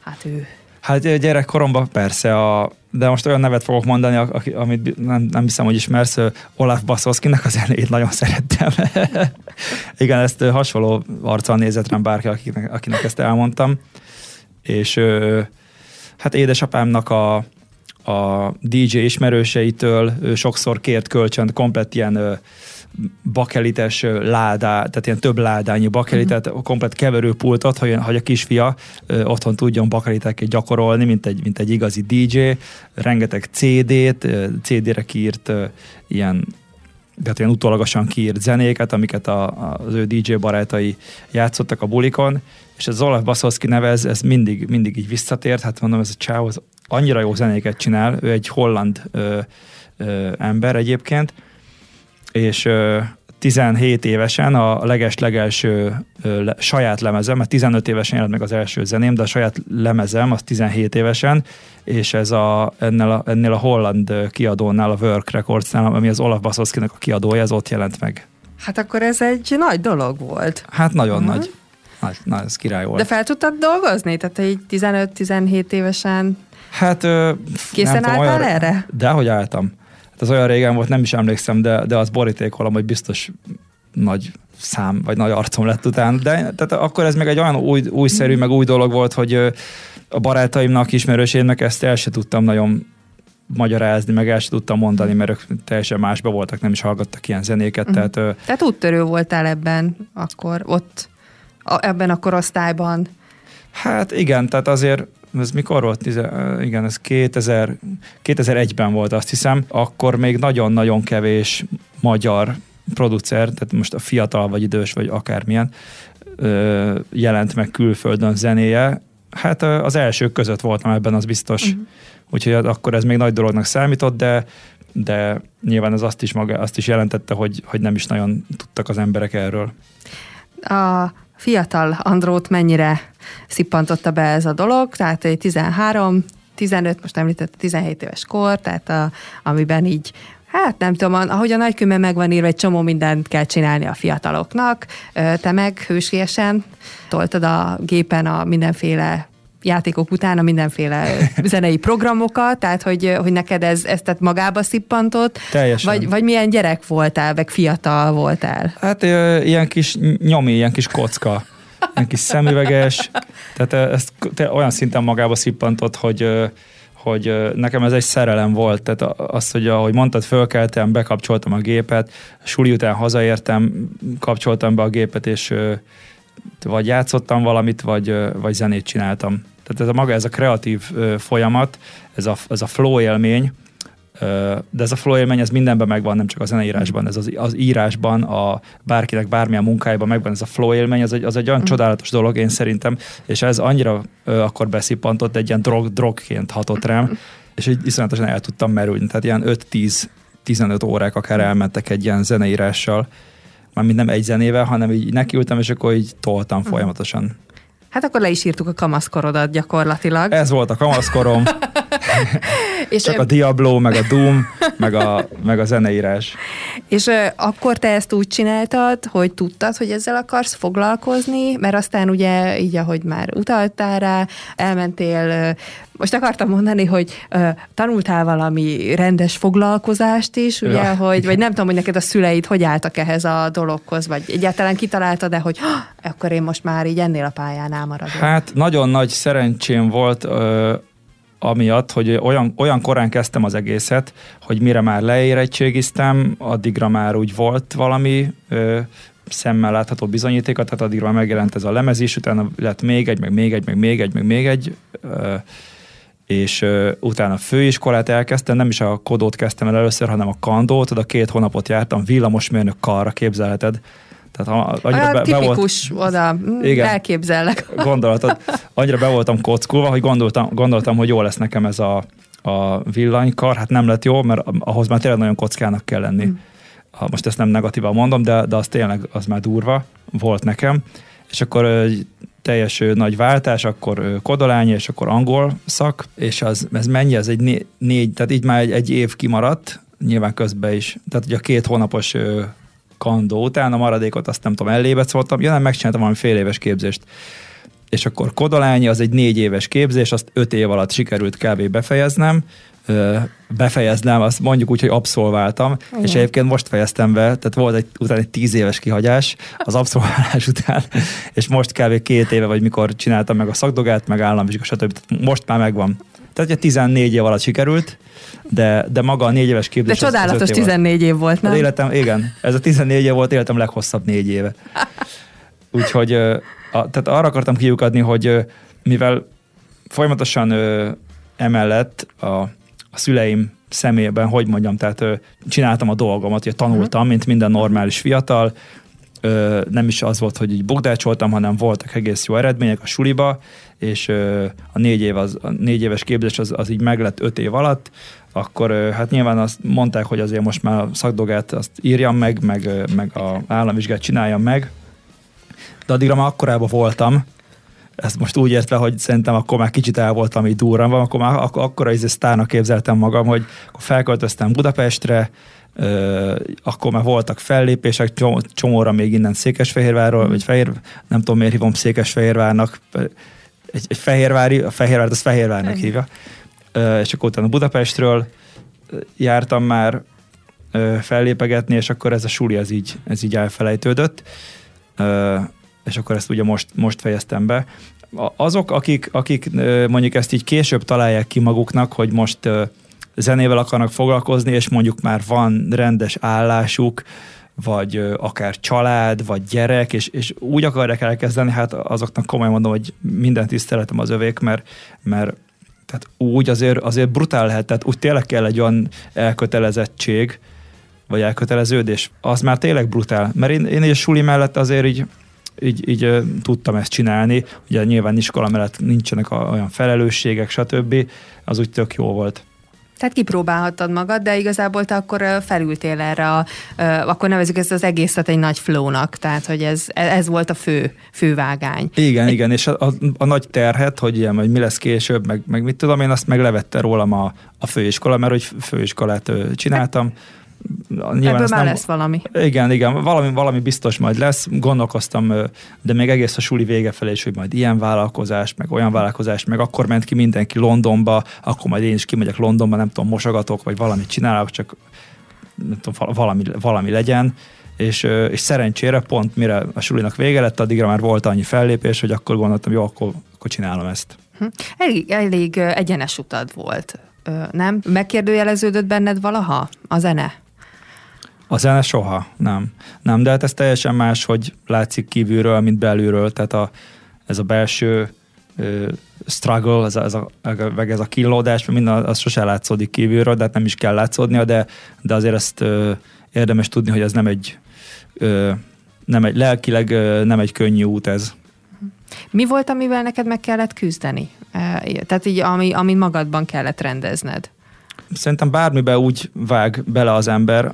hát ő. Hát gyerekkoromban persze, a, de most olyan nevet fogok mondani, aki, amit nem, nem hiszem, hogy ismersz, Olaf Baszowskinek a zenét nagyon szerettem. Igen, ezt hasonló arccal nézett rám bárki, akinek, akinek ezt elmondtam. És hát édesapámnak a, a DJ ismerőseitől sokszor kért kölcsön komplet ilyen bakelites ládá, tehát ilyen több ládányi bakelitet, uh-huh. komplet keverőpultot, hogy, hogy a kisfia otthon tudjon bakeliteket gyakorolni, mint egy, mint egy igazi DJ, rengeteg CD-t, CD-re kiírt ilyen tehát ilyen utólagosan kiírt zenéket, amiket a, az ő DJ barátai játszottak a bulikon, és ez Olaf Baszowski neve, ez, ez mindig, mindig így visszatért, hát mondom, ez a csáv az annyira jó zenéket csinál, ő egy holland ö, ö, ember egyébként, és ö, 17 évesen a leges-legelső ö, saját lemezem, mert 15 évesen jelent meg az első zeném, de a saját lemezem az 17 évesen, és ez a, ennél, a, ennél a holland kiadónál, a Work Recordsnál, ami az Olaf Baszowskinek a kiadója, ez ott jelent meg. Hát akkor ez egy nagy dolog volt. Hát nagyon uh-huh. nagy. Nagy, nagy, ez király volt. De fel tudtad dolgozni? Tehát így 15-17 évesen Hát... Készen álltál olyan, erre? De hogy álltam. Hát az olyan régen volt, nem is emlékszem, de, de az borítékolom, hogy biztos nagy szám, vagy nagy arcom lett utána. De tehát akkor ez még egy olyan új, újszerű, meg új dolog volt, hogy a barátaimnak, ismerősének ezt el se tudtam nagyon magyarázni, meg el sem tudtam mondani, mert ők teljesen másba voltak, nem is hallgattak ilyen zenéket. Mm. Tehát, tehát úttörő voltál ebben akkor, ott, a, ebben a korosztályban. Hát igen, tehát azért ez mikor volt? Igen, ez 2000, 2001-ben volt azt hiszem, akkor még nagyon-nagyon kevés magyar producer, tehát most a fiatal vagy idős vagy akármilyen, jelent meg külföldön zenéje. Hát az elsők között voltam ebben, az biztos. Uh-huh. Úgyhogy akkor ez még nagy dolognak számított, de de nyilván ez azt is, maga, azt is jelentette, hogy, hogy nem is nagyon tudtak az emberek erről. A fiatal Andrót mennyire szippantotta be ez a dolog, tehát egy 13, 15, most említett 17 éves kor, tehát a, amiben így Hát nem tudom, ahogy a nagykőben megvan írva, egy csomó mindent kell csinálni a fiataloknak. Te meg hősiesen toltad a gépen a mindenféle játékok után a mindenféle zenei programokat, tehát hogy, hogy neked ez, ez tehát magába szippantott? Teljesen. Vagy, vagy milyen gyerek voltál, meg fiatal voltál? Hát ilyen kis nyomi, ilyen kis kocka, ilyen kis szemüveges, tehát ezt te olyan szinten magába szippantott, hogy hogy nekem ez egy szerelem volt, tehát az, hogy ahogy mondtad, fölkeltem, bekapcsoltam a gépet, suli után hazaértem, kapcsoltam be a gépet, és vagy játszottam valamit, vagy, vagy zenét csináltam. Tehát ez a maga, ez a kreatív folyamat, ez a, ez a flow élmény, de ez a flow élmény, ez mindenben megvan, nem csak a zeneírásban, ez az, az írásban, a bárkinek bármilyen munkájában megvan ez a flow élmény, az egy, az egy olyan mm. csodálatos dolog, én szerintem, és ez annyira ö, akkor beszippantott, egy ilyen drog, drogként hatott rám, és így iszonyatosan el tudtam merülni, tehát ilyen 5-10-15 órák akár elmentek egy ilyen zeneírással, mármint nem egy zenével, hanem így nekiültem, és akkor így toltam folyamatosan. Hát akkor le is írtuk a kamaszkorodat gyakorlatilag. Ez volt a kamaszkorom. és Csak a Diablo, meg a Doom, meg a, meg a zeneírás. És ö, akkor te ezt úgy csináltad, hogy tudtad, hogy ezzel akarsz foglalkozni, mert aztán ugye így, ahogy már utaltál rá, elmentél most akartam mondani, hogy ö, tanultál valami rendes foglalkozást is, ugye, ja. hogy, vagy nem tudom, hogy neked a szüleid hogy álltak ehhez a dologhoz, vagy egyáltalán kitaláltad-e, hogy akkor én most már így ennél a pályánál maradok? Hát nagyon nagy szerencsém volt ö, amiatt, hogy olyan, olyan korán kezdtem az egészet, hogy mire már leérettségiztem, addigra már úgy volt valami ö, szemmel látható bizonyítéka, tehát addigra már megjelent ez a lemez is, utána lett még egy, meg még egy, meg még egy, meg még egy, ö, és ö, utána főiskolát elkezdtem, nem is a kodót kezdtem el először, hanem a kandót, oda két hónapot jártam, villamosmérnök karra, képzelheted, tehát annyira be, tipikus be volt, oda, mm, igen, elképzellek. Gondolatod, annyira be voltam kockulva, hogy gondoltam, gondoltam, hogy jó lesz nekem ez a, a villanykar, hát nem lett jó, mert ahhoz már tényleg nagyon kockának kell lenni. Mm. Most ezt nem negatívan mondom, de, de az tényleg az már durva volt nekem. És akkor teljes nagy váltás, akkor kodolány, és akkor angol szak, és az, ez mennyi, ez egy né, négy, tehát így már egy, egy év kimaradt, nyilván közben is. Tehát ugye a két hónapos kandó után a maradékot azt nem tudom, ellébe szóltam, ja nem, megcsináltam valami fél éves képzést. És akkor Kodolányi az egy négy éves képzés, azt öt év alatt sikerült kb. befejeznem, befejeznem, azt mondjuk úgy, hogy abszolváltam, Igen. és egyébként most fejeztem be, tehát volt egy, utána egy tíz éves kihagyás az abszolválás után, és most kb. két éve, vagy mikor csináltam meg a szakdogát, meg államvizsga, stb. Most már megvan. Tehát ugye 14 év alatt sikerült, de, de maga a négy éves képzés... De csodálatos az 14 év volt, nem? Az életem, igen, ez a 14 év volt életem leghosszabb négy éve. Úgyhogy a, tehát arra akartam kiukadni, hogy mivel folyamatosan emellett a, a szüleim szemében, hogy mondjam, tehát csináltam a dolgomat, hogy tanultam, mint minden normális fiatal, nem is az volt, hogy így bogdácsoltam, hanem voltak egész jó eredmények a suliba, és a négy, év az, a négy éves képzés az, az így meglett öt év alatt, akkor hát nyilván azt mondták, hogy azért most már a szakdogát azt írjam meg, meg, meg a államvizsgát csináljam meg, de addigra már akkorában voltam, ezt most úgy értve, hogy szerintem akkor már kicsit el voltam így durran, akkor már ak- akkora izé sztárnak képzeltem magam, hogy akkor felköltöztem Budapestre, akkor már voltak fellépések, csomóra még innen Székesfehérvárról, vagy Fehér, nem tudom miért hívom Székesfehérvárnak, egy, egy fehérvári, a Fehérvárt az Fehérvárnak hívja, és akkor utána Budapestről jártam már fellépegetni, és akkor ez a suli ez így, ez így elfelejtődött, és akkor ezt ugye most, most fejeztem be. Azok, akik, akik mondjuk ezt így később találják ki maguknak, hogy most zenével akarnak foglalkozni, és mondjuk már van rendes állásuk, vagy akár család, vagy gyerek, és, és úgy akarják elkezdeni, hát azoknak komolyan mondom, hogy minden tiszteletem az övék, mert, mert tehát úgy azért, azért brutál lehet, tehát úgy tényleg kell egy olyan elkötelezettség, vagy elköteleződés, az már tényleg brutál. Mert én, én egy suli mellett azért így, így, így tudtam ezt csinálni. Ugye nyilván iskola mellett nincsenek olyan felelősségek, stb. Az úgy tök jó volt. Tehát kipróbálhattad magad, de igazából te akkor felültél erre, a, akkor nevezük ezt az egészet egy nagy flownak, tehát hogy ez, ez volt a fő, fő vágány. Igen, egy... igen, és a, a, a nagy terhet, hogy ilyen, hogy mi lesz később, meg, meg mit tudom én, azt meg levette rólam a, a főiskola, mert hogy főiskolát csináltam, Nyilván Ebből már nem, lesz valami. Igen, igen, valami, valami biztos majd lesz. Gondolkoztam, de még egész a suli vége felé is, hogy majd ilyen vállalkozás, meg olyan vállalkozás, meg akkor ment ki mindenki Londonba, akkor majd én is kimegyek Londonba, nem tudom, mosogatok, vagy valamit csinálok, csak nem tudom, valami, valami legyen. És, és szerencsére pont mire a sulinak vége lett, addigra már volt annyi fellépés, hogy akkor gondoltam, jó, akkor, akkor csinálom ezt. Hm. Elég, elég egyenes utad volt, nem? Megkérdőjeleződött benned valaha a zene? A zene soha, nem. Nem, de hát ez teljesen más, hogy látszik kívülről, mint belülről, tehát a, ez a belső ö, struggle, ez a, ez a, meg ez a kínlódás, minden az sose látszódik kívülről, de hát nem is kell látszódnia, de, de azért ezt ö, érdemes tudni, hogy ez nem egy, ö, nem egy lelkileg ö, nem egy könnyű út ez. Mi volt, amivel neked meg kellett küzdeni? Tehát így, ami, ami magadban kellett rendezned? Szerintem bármiben úgy vág bele az ember,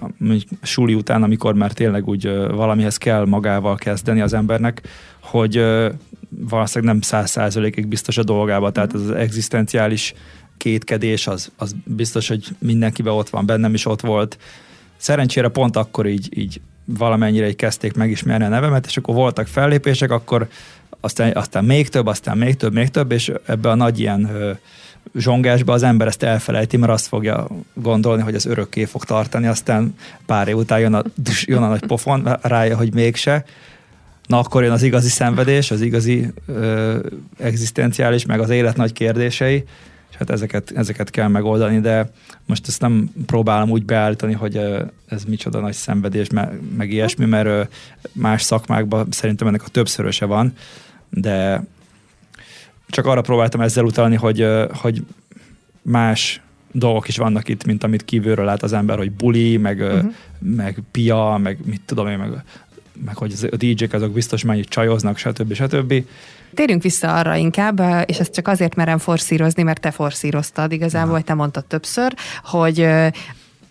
suli után, amikor már tényleg úgy valamihez kell magával kezdeni az embernek, hogy valószínűleg nem száz százalékig biztos a dolgába, tehát az egzisztenciális kétkedés, az, az biztos, hogy mindenkiben ott van, bennem is ott volt. Szerencsére pont akkor így, így valamennyire így kezdték megismerni a nevemet, és akkor voltak fellépések, akkor aztán, aztán még több, aztán még több, még több, és ebbe a nagy ilyen zsongásba az ember ezt elfelejti, mert azt fogja gondolni, hogy az örökké fog tartani, aztán pár év után jön a, jön a nagy pofon, rája, hogy mégse. Na akkor jön az igazi szenvedés, az igazi ö, egzisztenciális, meg az élet nagy kérdései, és hát ezeket, ezeket kell megoldani, de most ezt nem próbálom úgy beállítani, hogy ez micsoda nagy szenvedés, meg, meg ilyesmi, mert más szakmákban szerintem ennek a többszöröse van, de csak arra próbáltam ezzel utalni, hogy, hogy más dolgok is vannak itt, mint amit kívülről lát az ember, hogy buli, meg, uh-huh. meg pia, meg mit tudom én, meg, meg hogy a DJ-k azok biztos mennyit csajoznak, stb. stb. Térjünk vissza arra inkább, és ezt csak azért merem forszírozni, mert te forszíroztad igazából, vagy te mondtad többször, hogy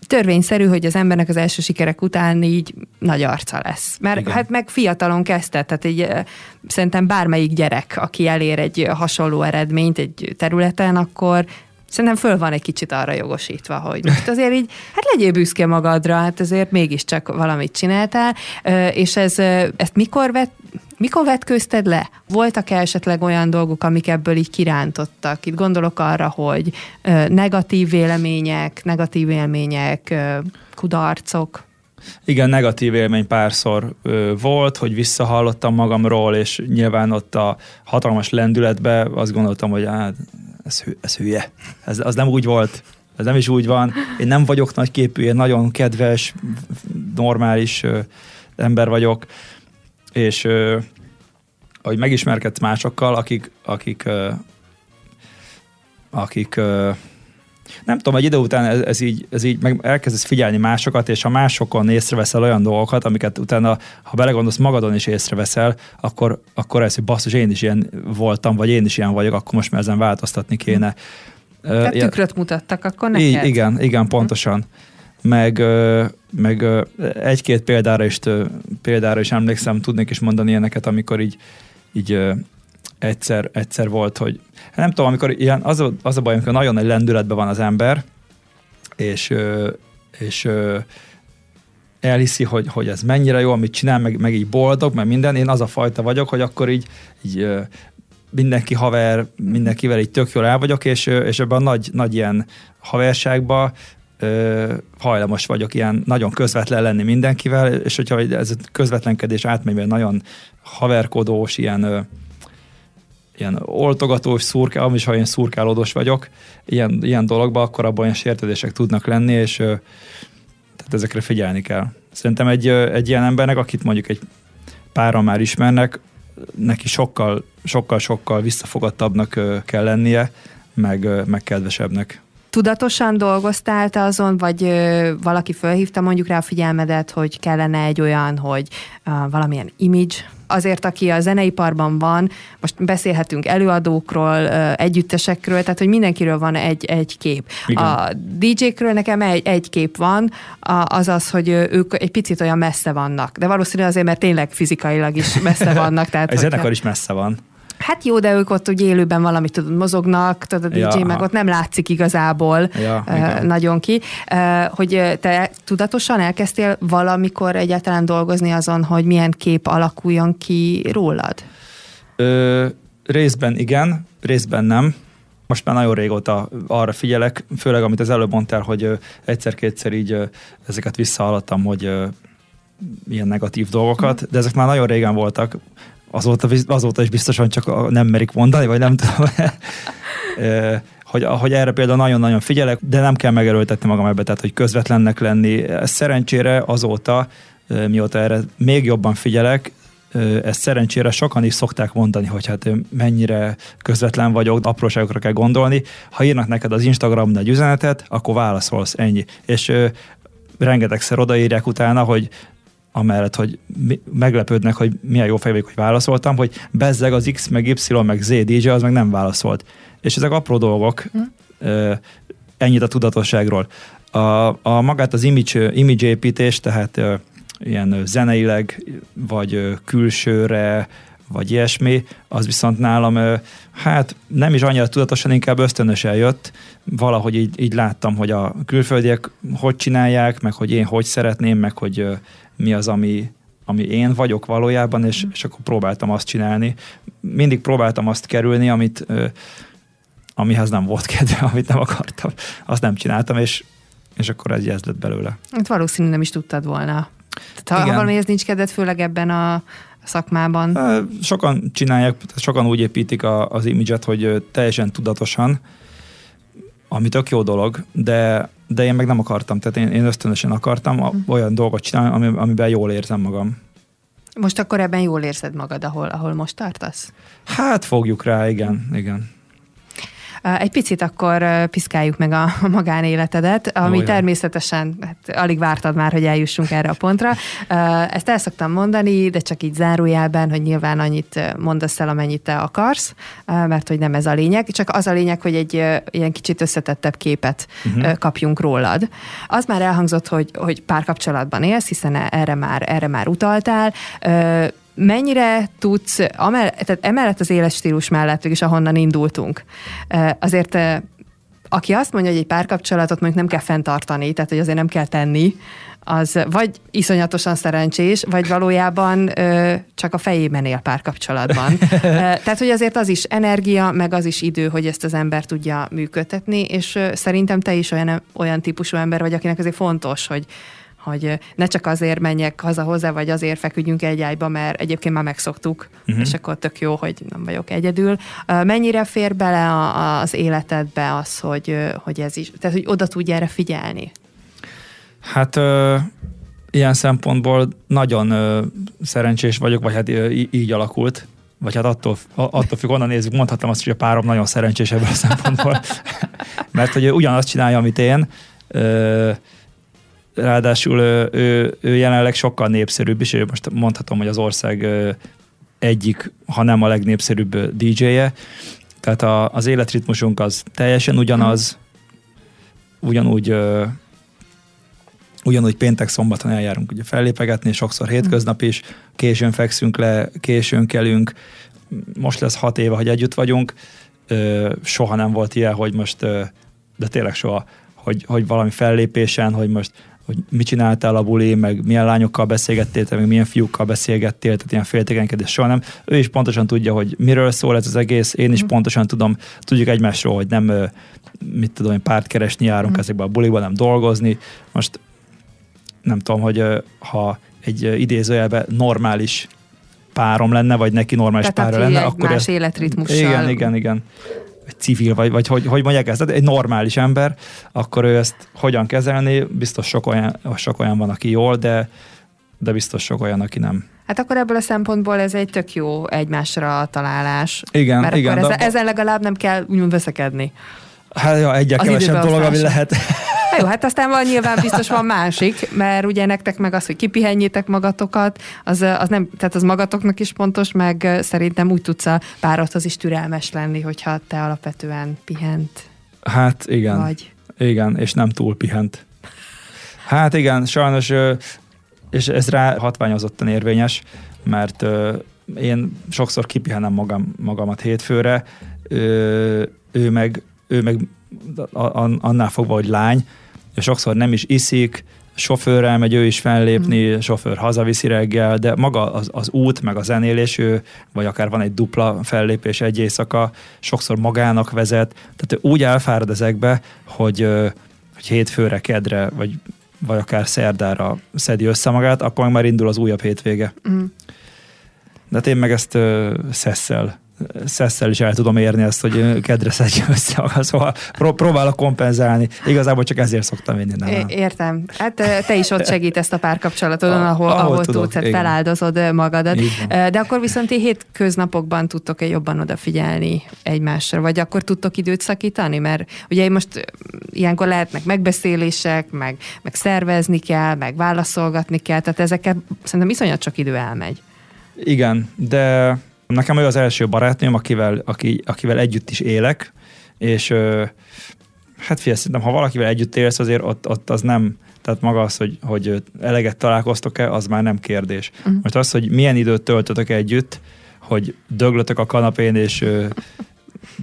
törvényszerű, hogy az embernek az első sikerek után így nagy arca lesz. Mert Igen. hát meg fiatalon kezdte, tehát egy, szerintem bármelyik gyerek, aki elér egy hasonló eredményt egy területen, akkor szerintem föl van egy kicsit arra jogosítva, hogy most azért így, hát legyél büszke magadra, hát azért mégiscsak valamit csináltál, és ez, ezt mikor vett, mikor vetkőzted le? Voltak -e esetleg olyan dolgok, amik ebből így kirántottak? Itt gondolok arra, hogy negatív vélemények, negatív élmények, kudarcok. Igen, negatív élmény párszor ö, volt, hogy visszahallottam magamról, és nyilván ott a hatalmas lendületbe azt gondoltam, hogy hát ez, ez hülye. Ez, az nem úgy volt. Ez nem is úgy van. Én nem vagyok nagy képű, én nagyon kedves, normális ö, ember vagyok, és ö, ahogy megismerkedsz másokkal, akik, akik, ö, akik ö, nem tudom, egy idő után ez, ez így, ez így meg elkezdesz figyelni másokat, és ha másokon észreveszel olyan dolgokat, amiket utána, ha belegondolsz, magadon is észreveszel, akkor, akkor ez, hogy basszus, én is ilyen voltam, vagy én is ilyen vagyok, akkor most már ezen változtatni kéne. Tehát uh, tükröt mutattak akkor neked? Így, igen, igen, pontosan. Meg, meg egy-két példára is, példára is emlékszem, tudnék is mondani ilyeneket, amikor így, így egyszer, egyszer volt, hogy nem tudom, amikor ilyen, az, a, az a baj, amikor nagyon nagy lendületben van az ember, és, és elhiszi, hogy, hogy ez mennyire jó, amit csinál, meg, meg így boldog, mert minden, én az a fajta vagyok, hogy akkor így, így mindenki haver, mindenkivel így tök jól el vagyok, és, és ebben a nagy, nagy ilyen haverságban hajlamos vagyok ilyen nagyon közvetlen lenni mindenkivel, és hogyha ez a közvetlenkedés átmegy, nagyon haverkodós, ilyen ilyen oltogatós, szurkál, is, ha én szurkálódós vagyok, ilyen, ilyen dologban, akkor abban olyan sértődések tudnak lenni, és tehát ezekre figyelni kell. Szerintem egy, egy ilyen embernek, akit mondjuk egy páran már ismernek, neki sokkal, sokkal, sokkal visszafogadtabbnak kell lennie, meg, meg kedvesebbnek tudatosan dolgoztál te azon, vagy ö, valaki felhívta mondjuk rá a figyelmedet, hogy kellene egy olyan, hogy ö, valamilyen image, azért, aki a zeneiparban van, most beszélhetünk előadókról, együttesekről, tehát, hogy mindenkiről van egy, egy kép. Igen. A DJ-kről nekem egy, egy kép van, az az, hogy ők egy picit olyan messze vannak, de valószínűleg azért, mert tényleg fizikailag is messze vannak. Tehát, a zenekar is messze van. Hát jó, de ők ott ugye élőben valamit tudod, mozognak, tudod, a DJ ja, meg ott nem látszik igazából ja, uh, nagyon ki. Uh, hogy te tudatosan elkezdtél valamikor egyáltalán dolgozni azon, hogy milyen kép alakuljon ki rólad? Ö, részben igen, részben nem. Most már nagyon régóta arra figyelek, főleg amit az előbb mondtál, hogy egyszer-kétszer így ezeket visszahallottam, hogy ilyen negatív dolgokat, de ezek már nagyon régen voltak azóta, azóta is biztosan csak nem merik mondani, vagy nem tudom, hogy, hogy erre például nagyon-nagyon figyelek, de nem kell megerőltetni magam ebbe, tehát hogy közvetlennek lenni. Szerencsére azóta, mióta erre még jobban figyelek, ezt szerencsére sokan is szokták mondani, hogy hát mennyire közvetlen vagyok, apróságokra kell gondolni. Ha írnak neked az Instagramon egy üzenetet, akkor válaszolsz, ennyi. És rengetegszer odaírják utána, hogy amellett, hogy meglepődnek, hogy milyen jó fej vagyok, hogy válaszoltam, hogy bezzeg az X, meg Y, meg Z DJ, az meg nem válaszolt. És ezek apró dolgok, hm. ennyit a tudatosságról. A, a magát az image, image építés, tehát ö, ilyen zeneileg, vagy külsőre, vagy ilyesmi, az viszont nálam, hát nem is annyira tudatosan, inkább ösztönösen jött. Valahogy így, így láttam, hogy a külföldiek hogy csinálják, meg hogy én hogy szeretném, meg hogy mi az, ami, ami én vagyok valójában, és, és akkor próbáltam azt csinálni. Mindig próbáltam azt kerülni, amit amihez nem volt kedve, amit nem akartam. Azt nem csináltam, és, és akkor ez, ez lett belőle. Hát valószínűleg nem is tudtad volna. Tehát ha, ha valamihez nincs kedved, főleg ebben a szakmában? Sokan csinálják, sokan úgy építik a, az imidzset, hogy teljesen tudatosan, ami tök jó dolog, de, de én meg nem akartam, tehát én, én ösztönösen akartam hm. olyan dolgot csinálni, ami, amiben jól érzem magam. Most akkor ebben jól érzed magad, ahol, ahol most tartasz? Hát fogjuk rá, igen, igen. Egy picit akkor piszkáljuk meg a magánéletedet, ami Olyan. természetesen, hát alig vártad már, hogy eljussunk erre a pontra. Ezt el szoktam mondani, de csak így zárójelben, hogy nyilván annyit mondasz el, amennyit te akarsz, mert hogy nem ez a lényeg, csak az a lényeg, hogy egy ilyen kicsit összetettebb képet uh-huh. kapjunk rólad. Az már elhangzott, hogy, hogy párkapcsolatban élsz, hiszen erre már, erre már utaltál mennyire tudsz, amell- tehát emellett az éles stílus mellett, is ahonnan indultunk, azért aki azt mondja, hogy egy párkapcsolatot mondjuk nem kell fenntartani, tehát hogy azért nem kell tenni, az vagy iszonyatosan szerencsés, vagy valójában ö, csak a fejében él párkapcsolatban. Tehát, hogy azért az is energia, meg az is idő, hogy ezt az ember tudja működtetni, és ö, szerintem te is olyan, olyan típusú ember vagy, akinek azért fontos, hogy hogy ne csak azért menjek haza hozzá, vagy azért feküdjünk egy ágyba, mert egyébként már megszoktuk, uh-huh. és akkor tök jó, hogy nem vagyok egyedül. Mennyire fér bele az életedbe az, hogy, hogy ez is, tehát hogy oda tudj erre figyelni? Hát ö, ilyen szempontból nagyon ö, szerencsés vagyok, vagy hát ö, így alakult, vagy hát attól, attól függ, onnan nézzük, mondhatom azt, hogy a párom nagyon szerencsés ebből a szempontból, mert hogy ő ugyanazt csinálja, amit én, ö, ráadásul ő, ő, ő jelenleg sokkal népszerűbb ő most mondhatom, hogy az ország egyik, ha nem a legnépszerűbb DJ-je, tehát a, az életritmusunk az teljesen ugyanaz, ugyanúgy ugyanúgy péntek, szombaton eljárunk ugye fellépegetni, sokszor hétköznap is, későn fekszünk le, későn kelünk, most lesz hat éve, hogy együtt vagyunk, soha nem volt ilyen, hogy most, de tényleg soha, hogy, hogy valami fellépésen, hogy most hogy mit csináltál a buli, meg milyen lányokkal beszélgettél, meg milyen fiúkkal beszélgettél, tehát ilyen féltékenykedés soha nem. Ő is pontosan tudja, hogy miről szól ez az egész, én is mm. pontosan tudom, tudjuk egymásról, hogy nem, mit tudom én, párt keresni járunk mm. ezekbe a buliba, nem dolgozni. Most nem tudom, hogy ha egy idézőjelben normális párom lenne, vagy neki normális Tehát pára lenne, akkor más ez... életritmussal. Igen, igen, igen egy civil, vagy, vagy hogy, hogy mondják ezt, egy normális ember, akkor ő ezt hogyan kezelni, biztos sok olyan, sok olyan van, aki jól, de, de biztos sok olyan, aki nem. Hát akkor ebből a szempontból ez egy tök jó egymásra találás. Igen, mert igen. Akkor ezen, ezen legalább nem kell úgymond veszekedni. Hát ja, egyre kevesebb dolog, ami lehet. Jó, hát aztán van nyilván biztos van másik, mert ugye nektek meg az, hogy kipihenjétek magatokat, az, az nem, tehát az magatoknak is pontos, meg szerintem úgy tudsz a párodhoz is türelmes lenni, hogyha te alapvetően pihent. Hát igen. Vagy. Igen, és nem túl pihent. Hát igen, sajnos, és ez rá hatványozottan érvényes, mert én sokszor kipihenem magam, magamat hétfőre, ő meg, ő meg annál fogva, hogy lány, sokszor nem is iszik, sofőrrel megy ő is fellépni, mm. sofőr hazaviszi reggel, de maga az, az út, meg a zenélés, ő, vagy akár van egy dupla fellépés egy éjszaka, sokszor magának vezet, tehát ő úgy elfárad ezekbe, hogy, hogy hétfőre, kedre, vagy, vagy akár szerdára szedi össze magát, akkor már indul az újabb hétvége. Mm. De hát én meg ezt uh, szesszel szesszel is el tudom érni ezt, hogy kedre szedje össze szóval pró- próbálok kompenzálni. Igazából csak ezért szoktam vinni. Nem, nem. Értem. Hát te is ott segítesz a párkapcsolatodon, ahol, ahol, ahol tudsz, feláldozod magadat. De akkor viszont ti hétköznapokban tudtok-e jobban odafigyelni egymásra, vagy akkor tudtok időt szakítani? Mert ugye most ilyenkor lehetnek megbeszélések, meg, meg szervezni kell, meg válaszolgatni kell, tehát ezeket szerintem iszonyat csak idő elmegy. Igen, de Nekem ő az első barátnőm, akivel, aki, akivel együtt is élek, és hát figyelj, szerintem, ha valakivel együtt élsz, azért ott, ott az nem, tehát maga az, hogy, hogy eleget találkoztok-e, az már nem kérdés. Uh-huh. Most az, hogy milyen időt töltötök együtt, hogy döglötök a kanapén, és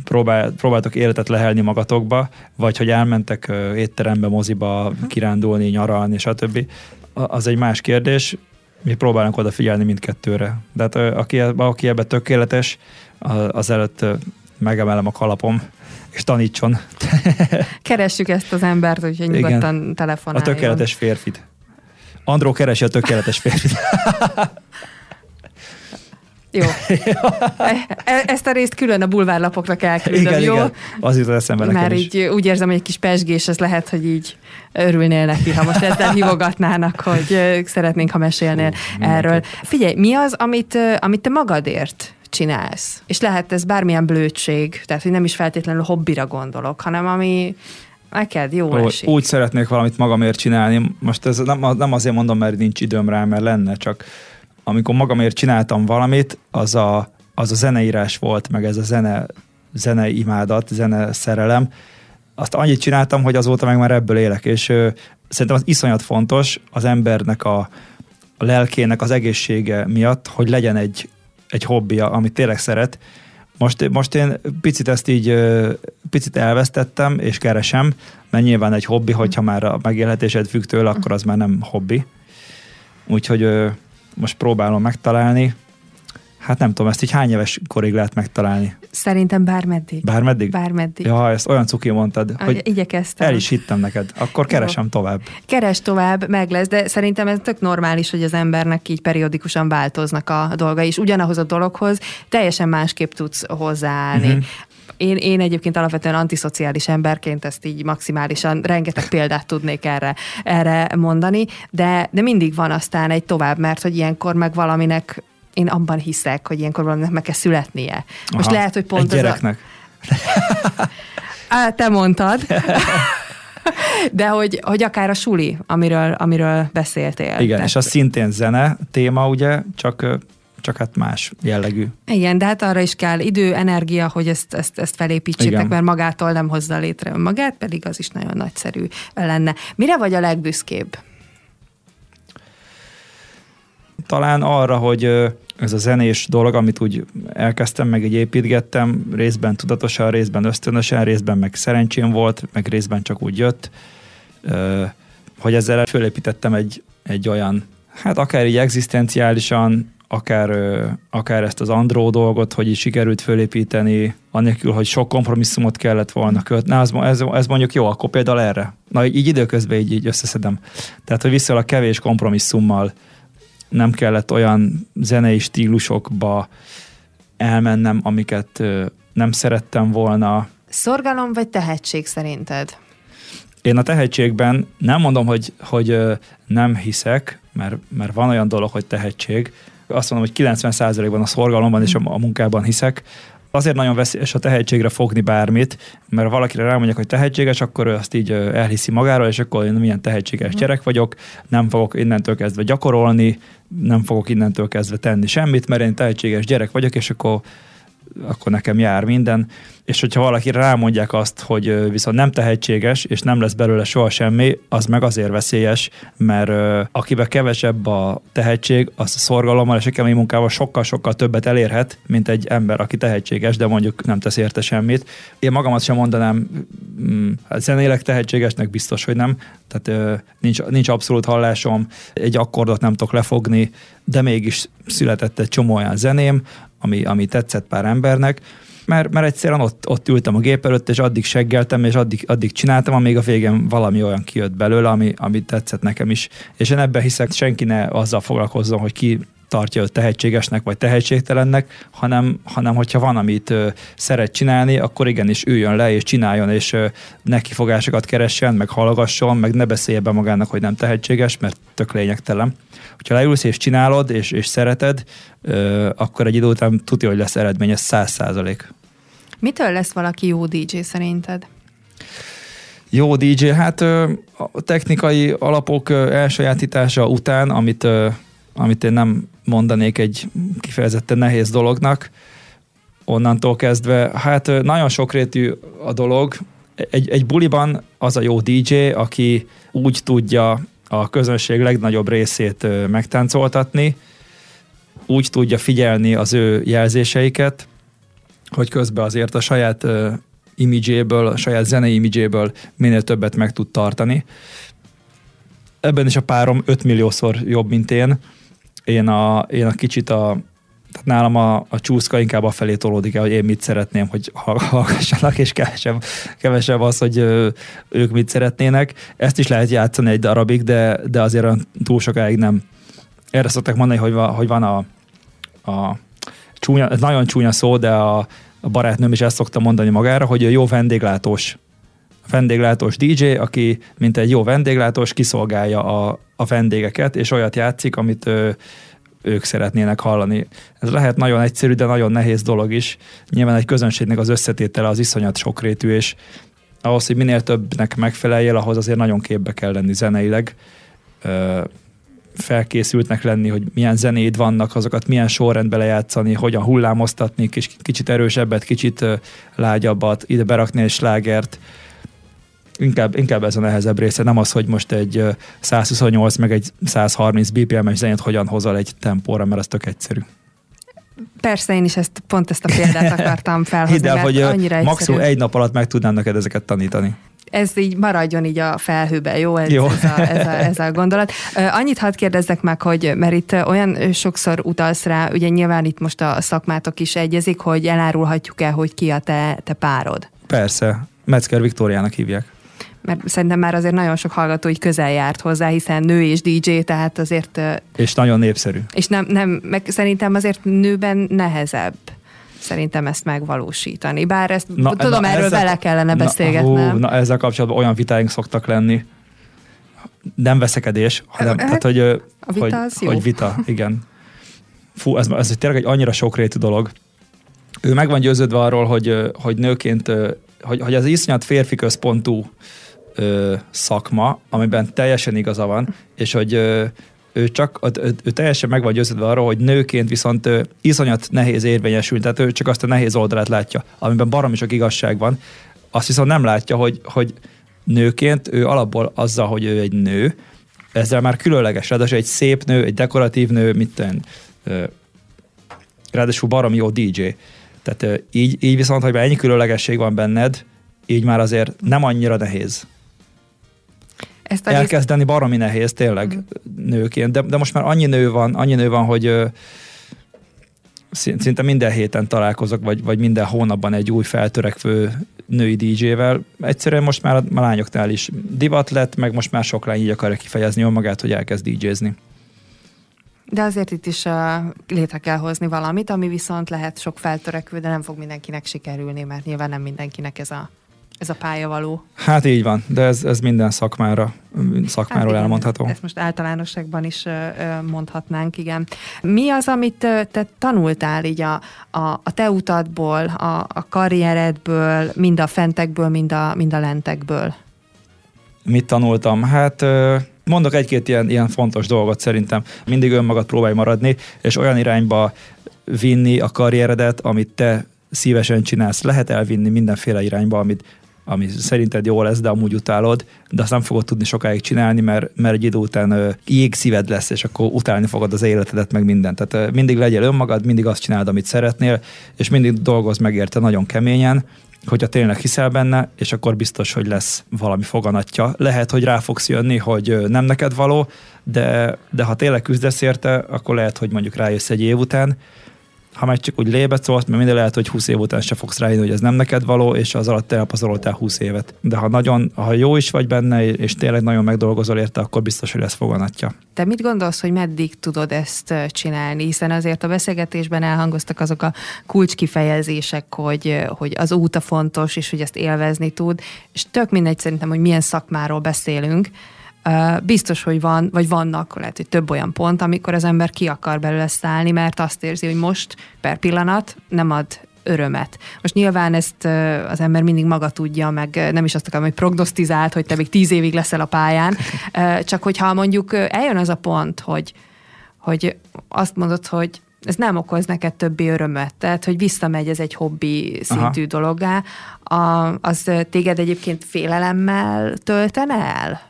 próbál, próbáltok életet lehelni magatokba, vagy hogy elmentek étterembe, moziba, uh-huh. kirándulni, nyaralni, stb. Az egy más kérdés mi próbálunk odafigyelni mindkettőre. De hát aki, aki ebbe tökéletes, az előtt megemelem a kalapom, és tanítson. Keressük ezt az embert, úgyhogy nyugodtan telefonáljon. A tökéletes férfit. Andró keresi a tökéletes férfit. Jó. E, ezt a részt külön a bulvárlapokra kell küldöm, igen, jó? Igen. Az jutott eszembe Már így is. úgy érzem, hogy egy kis pesgés, ez lehet, hogy így örülnél neki, ha most ezzel hívogatnának, hogy szeretnénk, ha mesélnél Hú, erről. Figyelj, mi az, amit, amit te magadért csinálsz. És lehet ez bármilyen blödség, tehát hogy nem is feltétlenül hobbira gondolok, hanem ami neked jó Ó, esik. Úgy szeretnék valamit magamért csinálni. Most ez nem, nem azért mondom, mert nincs időm rá, mert lenne, csak amikor magamért csináltam valamit, az a, az a zeneírás volt, meg ez a zene, zene imádat, zene szerelem. Azt annyit csináltam, hogy azóta meg már ebből élek, és ö, szerintem az iszonyat fontos az embernek a, a lelkének az egészsége miatt, hogy legyen egy, egy hobbija, amit tényleg szeret. Most, most én picit ezt így ö, picit elvesztettem, és keresem, mert nyilván egy hobbi, hogyha már a megélhetésed függ tőle, akkor az már nem hobbi. Úgyhogy ö, most próbálom megtalálni. Hát nem tudom, ezt így hány éves korig lehet megtalálni? Szerintem bármeddig. Bármeddig? Bármeddig. Ja, ezt olyan cuki mondtad, Ahogy hogy igyekeztem. el is hittem neked. Akkor keresem tovább. Keres tovább, meg lesz, de szerintem ez tök normális, hogy az embernek így periódikusan változnak a dolgai, és ugyanahoz a dologhoz teljesen másképp tudsz hozzáállni. Uh-huh. Én, én egyébként alapvetően antiszociális emberként ezt így maximálisan, rengeteg példát tudnék erre, erre mondani, de, de mindig van aztán egy tovább, mert hogy ilyenkor meg valaminek én abban hiszek, hogy ilyenkor valaminek meg kell születnie. Most Aha, lehet, hogy pont egy a, gyereknek. Á, te mondtad. De hogy, hogy akár a suli, amiről, amiről beszéltél. Igen, Tehát- és az szintén zene téma, ugye, csak, csak hát más jellegű. Igen, de hát arra is kell idő, energia, hogy ezt, ezt, ezt felépítsétek, Igen. mert magától nem hozza létre önmagát, pedig az is nagyon nagyszerű lenne. Mire vagy a legbüszkébb? Talán arra, hogy ez a zenés dolog, amit úgy elkezdtem, meg így építgettem, részben tudatosan, részben ösztönösen, részben meg szerencsém volt, meg részben csak úgy jött, hogy ezzel fölépítettem egy, egy olyan, hát akár így egzisztenciálisan, akár, akár ezt az andró dolgot, hogy így sikerült fölépíteni, anélkül, hogy sok kompromisszumot kellett volna kötni. Ez, ez, ez mondjuk jó, akkor például erre. Na, így időközben így, így összeszedem. Tehát, hogy viszonylag kevés kompromisszummal nem kellett olyan zenei stílusokba elmennem, amiket nem szerettem volna. Szorgalom vagy tehetség szerinted? Én a tehetségben nem mondom, hogy, hogy nem hiszek, mert, mert van olyan dolog, hogy tehetség. Azt mondom, hogy 90%-ban a szorgalomban és a, a munkában hiszek. Azért nagyon veszélyes a tehetségre fogni bármit, mert valakire rámondják, hogy tehetséges, akkor ő azt így elhiszi magáról, és akkor én milyen tehetséges gyerek vagyok, nem fogok innentől kezdve gyakorolni, nem fogok innentől kezdve tenni semmit, mert én tehetséges gyerek vagyok, és akkor akkor nekem jár minden, és hogyha valaki rámondják azt, hogy viszont nem tehetséges, és nem lesz belőle soha semmi, az meg azért veszélyes, mert akiben kevesebb a tehetség, az a szorgalommal és a kemény munkával sokkal-sokkal többet elérhet, mint egy ember, aki tehetséges, de mondjuk nem tesz érte semmit. Én magamat sem mondanám, mm, hát zenélek tehetségesnek biztos, hogy nem, tehát nincs, nincs abszolút hallásom, egy akkordot nem tudok lefogni, de mégis született egy csomó olyan zeném, ami, ami tetszett pár embernek, mert, mert egyszerűen ott, ott ültem a gép előtt, és addig seggeltem, és addig, addig csináltam, amíg a végén valami olyan kijött belőle, ami, ami tetszett nekem is. És én ebben hiszek, senki ne azzal foglalkozzon, hogy ki tartja őt tehetségesnek vagy tehetségtelennek, hanem, hanem hogyha van, amit ö, szeret csinálni, akkor igenis üljön le és csináljon, és ö, nekifogásokat keressen, meg hallgasson, meg ne beszélje be magának, hogy nem tehetséges, mert tök lényegtelen. Hogyha leülsz és csinálod, és, és szereted, ö, akkor egy idő után tudja, hogy lesz eredménye száz százalék. Mitől lesz valaki jó DJ szerinted? Jó DJ, hát a technikai alapok elsajátítása után, amit, amit én nem mondanék egy kifejezetten nehéz dolognak, onnantól kezdve, hát nagyon sokrétű a dolog. Egy, egy buliban az a jó DJ, aki úgy tudja a közönség legnagyobb részét megtáncoltatni, úgy tudja figyelni az ő jelzéseiket, hogy közben azért a saját ö, imidzséből, a saját zenei imidzséből minél többet meg tud tartani. Ebben is a párom 5 milliószor jobb, mint én. Én a, én a kicsit a, tehát nálam a, a csúszka inkább a felé tolódik el, hogy én mit szeretném, hogy hallgassanak, és kevesebb, kevesebb az, hogy ők mit szeretnének. Ezt is lehet játszani egy darabig, de, de azért túl sokáig nem. Erre szokták mondani, hogy, va, hogy van a, a csúnya, ez nagyon csúnya szó, de a, a barátnőm is ezt szokta mondani magára, hogy ő jó vendéglátós vendéglátós DJ, aki mint egy jó vendéglátós kiszolgálja a, a vendégeket, és olyat játszik, amit ö, ők szeretnének hallani. Ez lehet nagyon egyszerű, de nagyon nehéz dolog is. Nyilván egy közönségnek az összetétele az iszonyat sokrétű, és ahhoz, hogy minél többnek megfeleljél, ahhoz azért nagyon képbe kell lenni zeneileg felkészültnek lenni, hogy milyen zenéd vannak, azokat milyen sorrendbe lejátszani, hogyan hullámoztatni, kicsit erősebbet, kicsit lágyabbat, ide berakni egy slágert. Inkább, inkább ez a nehezebb része, nem az, hogy most egy 128 meg egy 130 BPM-es zenét hogyan hozol egy tempóra, mert az tök egyszerű. Persze, én is ezt, pont ezt a példát akartam felhozni. Hidd el, hogy maximum egy nap alatt meg tudnám neked ezeket tanítani ez így maradjon így a felhőben, jó? Ez, jó. ez, a, ez, a, ez a gondolat. Annyit hadd kérdezzek meg, hogy mert itt olyan sokszor utalsz rá, ugye nyilván itt most a szakmátok is egyezik, hogy elárulhatjuk el, hogy ki a te, te párod. Persze, Metzger Viktóriának hívják mert szerintem már azért nagyon sok hallgató így közel járt hozzá, hiszen nő és DJ, tehát azért... És nagyon népszerű. És nem, nem meg szerintem azért nőben nehezebb szerintem ezt megvalósítani. Bár ezt na, tudom, na, erről ezzel, vele kellene beszélgetnem. Na, na, ezzel kapcsolatban olyan vitáink szoktak lenni, nem veszekedés, hanem hát, tehát, hogy, a vita hogy, az jó. hogy vita, igen. Fú, ez, ez tényleg egy annyira sokrétű dolog. Ő meg van győződve arról, hogy, hogy nőként, hogy, hogy az iszonyat férfi központú ö, szakma, amiben teljesen igaza van, és hogy ö, ő csak, ő, ő teljesen meg van győződve arról, hogy nőként viszont ő, iszonyat nehéz érvényesül, tehát ő csak azt a nehéz oldalát látja, amiben baromi sok igazság van. Azt viszont nem látja, hogy, hogy nőként ő alapból azzal, hogy ő egy nő, ezzel már különleges, ráadásul egy szép nő, egy dekoratív nő, mit ten, ráadásul baromi jó DJ. Tehát így, így viszont, hogy ennyi különlegesség van benned, így már azért nem annyira nehéz ezt elkezdeni baromi nehéz tényleg mm. nőként, de, de most már annyi nő van, annyi nő van, hogy ö, szinte minden héten találkozok, vagy, vagy minden hónapban egy új feltörekvő női DJ-vel. Egyszerűen most már a lányoknál is divat lett, meg most már sok lány így akarja kifejezni önmagát, hogy elkezd DJ-zni. De azért itt is uh, létre kell hozni valamit, ami viszont lehet sok feltörekvő, de nem fog mindenkinek sikerülni, mert nyilván nem mindenkinek ez a ez a pálya való. Hát így van, de ez, ez minden szakmára, szakmáról hát igen, elmondható. Ezt most általánosságban is mondhatnánk, igen. Mi az, amit te tanultál így a, a, a te utadból, a, a karrieredből, mind a fentekből, mind a, mind a lentekből? Mit tanultam? Hát mondok egy-két ilyen, ilyen fontos dolgot szerintem. Mindig önmagad próbálj maradni, és olyan irányba vinni a karrieredet, amit te szívesen csinálsz. Lehet elvinni mindenféle irányba, amit ami szerinted jó lesz, de amúgy utálod, de azt nem fogod tudni sokáig csinálni, mert, mert egy idő után jégszíved lesz, és akkor utálni fogod az életedet, meg mindent. Tehát mindig legyél önmagad, mindig azt csináld, amit szeretnél, és mindig dolgozz meg érte nagyon keményen, hogyha tényleg hiszel benne, és akkor biztos, hogy lesz valami foganatja. Lehet, hogy rá fogsz jönni, hogy nem neked való, de, de ha tényleg küzdesz érte, akkor lehet, hogy mondjuk rájössz egy év után, ha meg csak úgy lébet szólt, mert minden lehet, hogy 20 év után se fogsz rájönni, hogy ez nem neked való, és az alatt elpazaroltál 20 évet. De ha nagyon, ha jó is vagy benne, és tényleg nagyon megdolgozol érte, akkor biztos, hogy lesz foganatja. Te mit gondolsz, hogy meddig tudod ezt csinálni? Hiszen azért a beszélgetésben elhangoztak azok a kulcskifejezések, hogy, hogy az út a fontos, és hogy ezt élvezni tud, és tök mindegy szerintem, hogy milyen szakmáról beszélünk, biztos, hogy van, vagy vannak, lehet, hogy több olyan pont, amikor az ember ki akar belőle szállni, mert azt érzi, hogy most per pillanat nem ad örömet. Most nyilván ezt az ember mindig maga tudja, meg nem is azt akarom, hogy prognosztizált, hogy te még tíz évig leszel a pályán, csak hogyha mondjuk eljön az a pont, hogy, hogy azt mondod, hogy ez nem okoz neked többi örömet, tehát hogy visszamegy ez egy hobbi szintű Aha. dologgá, a, az téged egyébként félelemmel töltene el?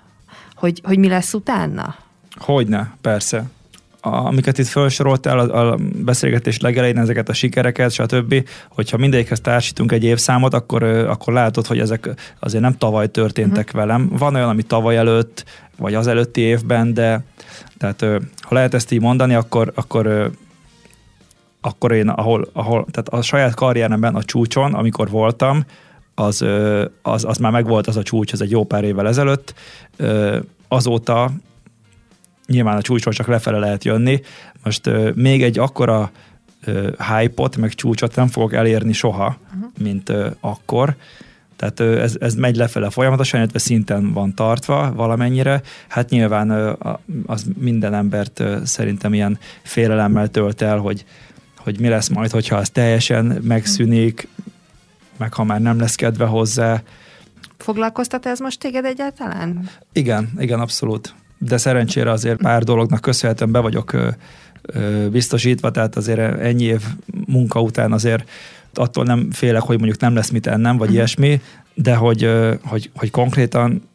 Hogy, hogy mi lesz utána? Hogyne, persze. A, amiket itt felsoroltál a, a beszélgetés legelején, ezeket a sikereket, stb., hogyha mindegyikhez társítunk egy évszámot, akkor, akkor látod, hogy ezek azért nem tavaly történtek uh-huh. velem. Van olyan, ami tavaly előtt, vagy az előtti évben, de tehát ha lehet ezt így mondani, akkor, akkor akkor én, ahol, ahol tehát a saját karrieremben a csúcson, amikor voltam, az, az, az már megvolt az a csúcs, az egy jó pár évvel ezelőtt, azóta nyilván a csúcsról csak lefele lehet jönni. Most még egy akkora hype-ot, meg csúcsot nem fogok elérni soha, uh-huh. mint akkor, Tehát ez, ez megy lefele folyamatosan, illetve szinten van tartva valamennyire. Hát nyilván az minden embert szerintem ilyen félelemmel tölt el, hogy, hogy mi lesz majd, hogyha az teljesen megszűnik, meg ha már nem lesz kedve hozzá. Foglalkoztat ez most téged egyáltalán? Igen, igen, abszolút. De szerencsére azért pár dolognak köszönhetően be vagyok biztosítva, tehát azért ennyi év munka után azért attól nem félek, hogy mondjuk nem lesz mit ennem, vagy uh-huh. ilyesmi, de hogy, hogy, hogy konkrétan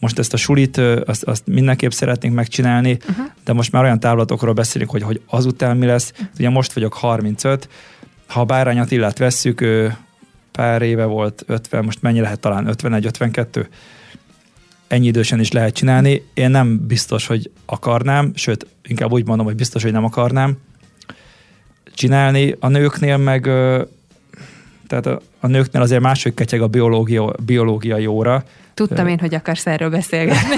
most ezt a sulit, azt, azt mindenképp szeretnénk megcsinálni, uh-huh. de most már olyan távlatokról beszélünk, hogy, hogy azután mi lesz. Uh-huh. Ugye most vagyok 35, ha a Bárány Attilát vesszük, ő pár éve volt 50, most mennyi lehet talán 51-52? Ennyi idősen is lehet csinálni. Én nem biztos, hogy akarnám, sőt, inkább úgy mondom, hogy biztos, hogy nem akarnám csinálni. A nőknél meg tehát a, a nőknél azért máshogy ketyeg a biológia, biológiai óra. Tudtam én, hogy akarsz erről beszélgetni.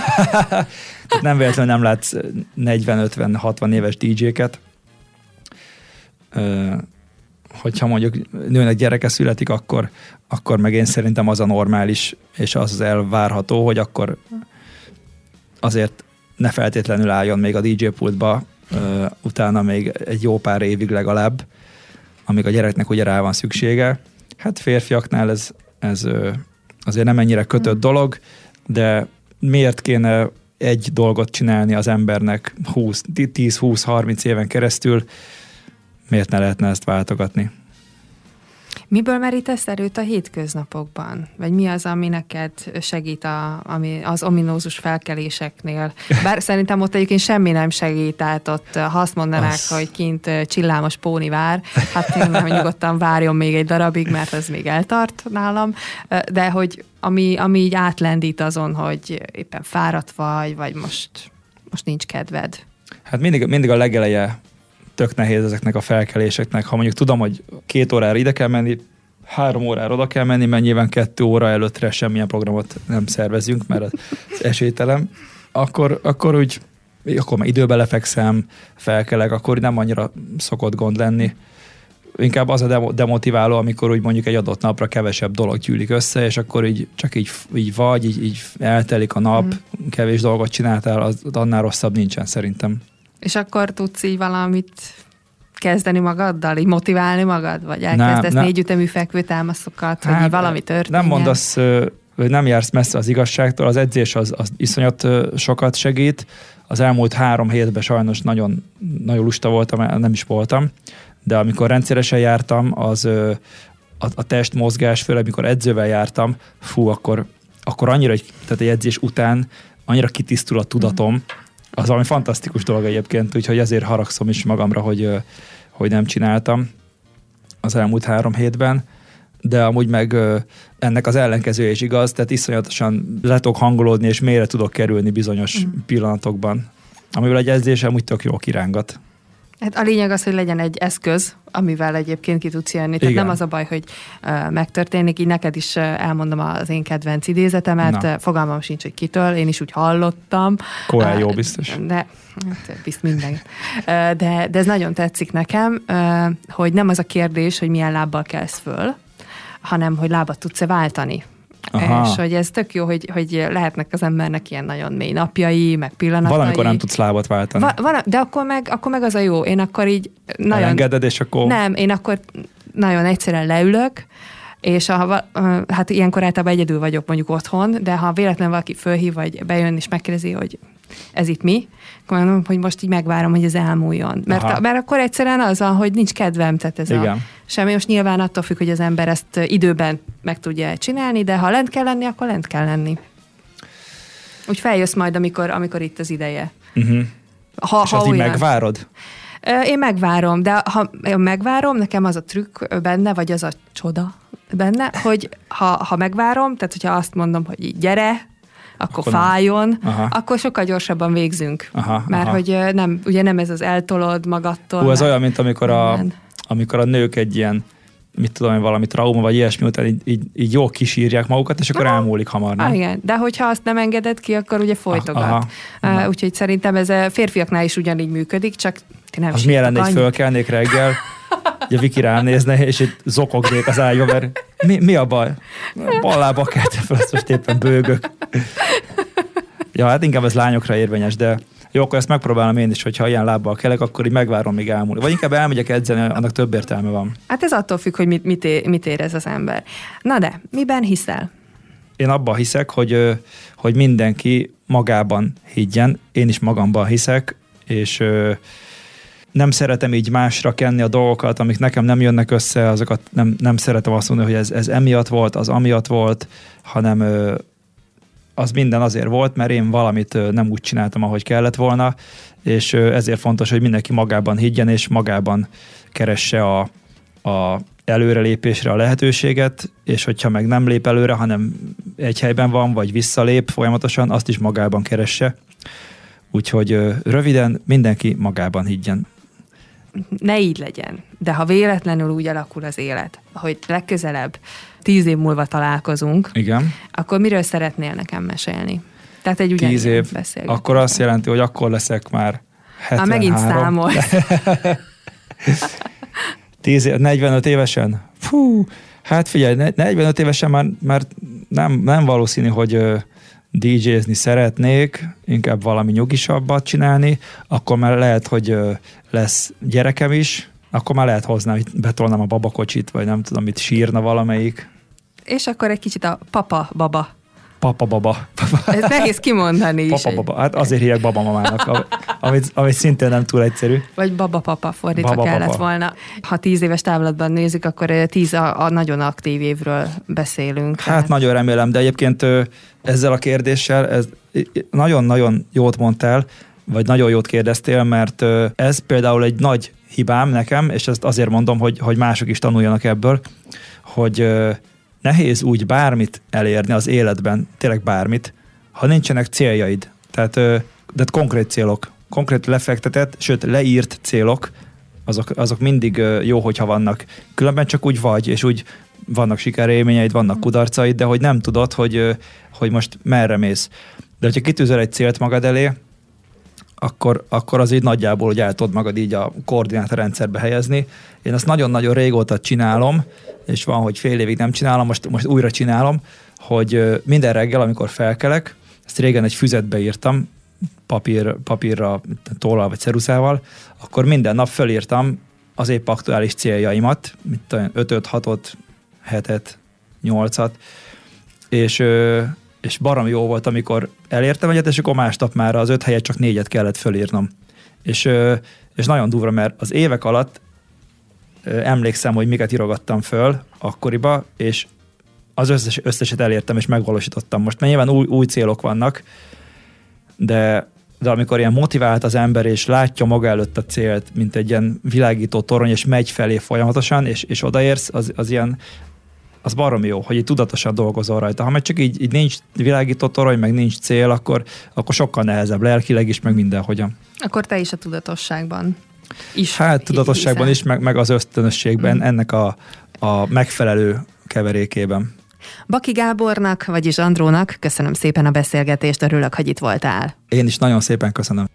nem véletlenül nem látsz 40-50-60 éves DJ-ket. Hogyha mondjuk nőnek gyereke születik, akkor, akkor meg én szerintem az a normális, és az az elvárható, hogy akkor azért ne feltétlenül álljon még a DJ pultba, utána még egy jó pár évig legalább, amíg a gyereknek ugye rá van szüksége. Hát férfiaknál ez, ez azért nem ennyire kötött mm. dolog, de miért kéne egy dolgot csinálni az embernek 10-20-30 éven keresztül, miért ne lehetne ezt váltogatni? Miből merítesz erőt a hétköznapokban? Vagy mi az, ami neked segít a, ami az ominózus felkeléseknél? Bár szerintem ott egyébként semmi nem segít, tehát ott, ha azt mondanák, az... hogy kint csillámos póni vár, hát én nem nyugodtan várjon még egy darabig, mert ez még eltart nálam, de hogy ami, ami így átlendít azon, hogy éppen fáradt vagy, vagy most, most nincs kedved. Hát mindig, mindig a legeleje tök nehéz ezeknek a felkeléseknek. Ha mondjuk tudom, hogy két órára ide kell menni, három órára oda kell menni, mert nyilván kettő óra előttre semmilyen programot nem szervezünk, mert az esélytelem, akkor, akkor úgy akkor már időbe lefekszem, felkelek, akkor nem annyira szokott gond lenni. Inkább az a demotiváló, amikor úgy mondjuk egy adott napra kevesebb dolog gyűlik össze, és akkor így csak így, így vagy, így, így eltelik a nap, mm. kevés dolgot csináltál, az annál rosszabb nincsen szerintem. És akkor tudsz így valamit kezdeni magaddal, így motiválni magad? Vagy elkezdesz nem, négyütemű fekvő támaszokat, hát, hogy valami történjen? Nem mondasz, hogy nem jársz messze az igazságtól, az edzés az, az iszonyat sokat segít. Az elmúlt három hétben sajnos nagyon, nagyon lusta voltam, nem is voltam, de amikor rendszeresen jártam, az a, a testmozgás, főleg amikor edzővel jártam, fú, akkor, akkor annyira, tehát egy edzés után annyira kitisztul a tudatom, mm az valami fantasztikus dolog egyébként, úgyhogy ezért haragszom is magamra, hogy, hogy nem csináltam az elmúlt három hétben, de amúgy meg ennek az ellenkezője is igaz, tehát iszonyatosan le tudok hangolódni, és mélyre tudok kerülni bizonyos mm. pillanatokban, amivel egy edzésem úgy tök jó kirángat. Hát a lényeg az, hogy legyen egy eszköz, amivel egyébként ki tudsz jönni. Tehát Igen. nem az a baj, hogy uh, megtörténik, így neked is uh, elmondom az én kedvenc idézetemet, Na. fogalmam sincs, hogy kitől, én is úgy hallottam. Koel jó biztos. De, hát, bizt minden. De, de ez nagyon tetszik nekem, hogy nem az a kérdés, hogy milyen lábbal kelsz föl, hanem hogy lábat tudsz-e váltani. Aha. És hogy ez tök jó, hogy, hogy lehetnek az embernek ilyen nagyon mély napjai, meg pillanatai. Valamikor nem tudsz lábat váltani. Va, van, de akkor meg, akkor meg az a jó. Én akkor így nagyon... Elengeded, és akkor... Nem, én akkor nagyon egyszerűen leülök, és ha, hát ilyenkor általában egyedül vagyok mondjuk otthon, de ha véletlenül valaki fölhív, vagy bejön és megkérdezi, hogy ez itt mi, akkor mondom, hogy most így megvárom, hogy ez elmúljon. Mert, a, mert akkor egyszerűen az hogy nincs kedvem, tehát ez Igen. a semmi. Most nyilván attól függ, hogy az ember ezt időben meg tudja csinálni, de ha lent kell lenni, akkor lent kell lenni. Úgy feljössz majd, amikor, amikor itt az ideje. Uh-huh. Ha, és ha azt olyan. így megvárod? Én megvárom, de ha megvárom, nekem az a trükk benne, vagy az a csoda benne, hogy ha, ha megvárom, tehát hogyha azt mondom, hogy így gyere, akkor, akkor fájjon, aha. akkor sokkal gyorsabban végzünk. Aha, Mert aha. hogy nem, ugye nem ez az eltolod magadtól. Hú, ez olyan, mint amikor a, amikor a nők egy ilyen mit tudom én, valami trauma, vagy ilyesmi után így, így, így jól kisírják magukat, és akkor Aha. elmúlik hamar, nem? Ah, igen, de hogyha azt nem engeded ki, akkor ugye folytogat. Aha. Uh, úgyhogy szerintem ez a férfiaknál is ugyanígy működik, csak ti nem Az milyen lenne, hogy fölkelnék reggel, ugye Viki rám nézne, és itt zokognék az ágyba, mert Mi, mi a baj? Ballába keltem fel, azt most éppen bőgök. Ja, hát inkább ez lányokra érvényes, de jó, akkor ezt megpróbálom én is, hogyha ilyen lábbal kelek, akkor így megvárom, míg elmúlik. Vagy inkább elmegyek edzeni, annak több értelme van. Hát ez attól függ, hogy mit, mit, é, mit érez az ember. Na de, miben hiszel? Én abban hiszek, hogy, hogy mindenki magában higgyen, én is magamban hiszek, és nem szeretem így másra kenni a dolgokat, amik nekem nem jönnek össze, azokat nem, nem szeretem azt mondani, hogy ez, ez emiatt volt, az amiatt volt, hanem az minden azért volt, mert én valamit nem úgy csináltam, ahogy kellett volna, és ezért fontos, hogy mindenki magában higgyen, és magában keresse a, a előrelépésre a lehetőséget, és hogyha meg nem lép előre, hanem egy helyben van, vagy visszalép folyamatosan, azt is magában keresse. Úgyhogy röviden mindenki magában higgyen. Ne így legyen, de ha véletlenül úgy alakul az élet, hogy legközelebb tíz év múlva találkozunk, Igen. akkor miről szeretnél nekem mesélni? Tehát egy ugyanilyen Tíz év, akkor azt jelenti, hogy akkor leszek már 73. Már megint számol. 10, 45 évesen? Fú, hát figyelj, 45 évesen már, már nem, nem valószínű, hogy DJ-zni szeretnék, inkább valami nyugisabbat csinálni, akkor már lehet, hogy lesz gyerekem is, akkor már lehet hozni, hogy betolnám a babakocsit, vagy nem tudom, mit sírna valamelyik. És akkor egy kicsit a papa-baba Papa baba. Ez nehéz kimondani is. Papa baba. Hát azért hívják babamamának, amit, amit szintén nem túl egyszerű. Vagy baba papa fordítva baba kellett papa. volna. Ha tíz éves távlatban nézzük, akkor tíz a, a nagyon aktív évről beszélünk. Hát tehát. nagyon remélem, de egyébként ezzel a kérdéssel ez nagyon-nagyon jót mondtál, vagy nagyon jót kérdeztél, mert ez például egy nagy hibám nekem, és ezt azért mondom, hogy, hogy mások is tanuljanak ebből, hogy nehéz úgy bármit elérni az életben, tényleg bármit, ha nincsenek céljaid. Tehát, de konkrét célok, konkrét lefektetett, sőt leírt célok, azok, azok mindig jó, hogyha vannak. Különben csak úgy vagy, és úgy vannak sikerélményeid, vannak mhm. kudarcaid, de hogy nem tudod, hogy, hogy most merre mész. De hogyha kitűzöl egy célt magad elé, akkor, akkor az így nagyjából, hogy el tudod magad így a koordinátorrendszerbe helyezni. Én azt nagyon-nagyon régóta csinálom, és van, hogy fél évig nem csinálom, most, most újra csinálom, hogy minden reggel, amikor felkelek, ezt régen egy füzetbe írtam, papír, papírra, tollal vagy ceruszával, akkor minden nap fölírtam az épp aktuális céljaimat, mit 5-öt, 6-ot, 7-et, 8-at, és, és barom jó volt, amikor elértem egyet, és akkor másnap már az öt helyet csak négyet kellett fölírnom. És, és nagyon durva, mert az évek alatt emlékszem, hogy miket írogattam föl akkoriba, és az összes, összeset elértem és megvalósítottam. Most nyilván új, új célok vannak, de, de amikor ilyen motivált az ember, és látja maga előtt a célt, mint egy ilyen világító torony, és megy felé folyamatosan, és, és odaérsz, az, az ilyen az baromi jó, hogy így tudatosan dolgozol rajta. Ha meg csak így, így nincs világító torony, meg nincs cél, akkor, akkor sokkal nehezebb lelkileg is, meg mindenhogyan. Akkor te is a tudatosságban is. Hát tudatosságban is, meg, meg az ösztönösségben, mm. ennek a, a megfelelő keverékében. Baki Gábornak, vagyis Andrónak köszönöm szépen a beszélgetést, örülök, hogy itt voltál. Én is nagyon szépen köszönöm.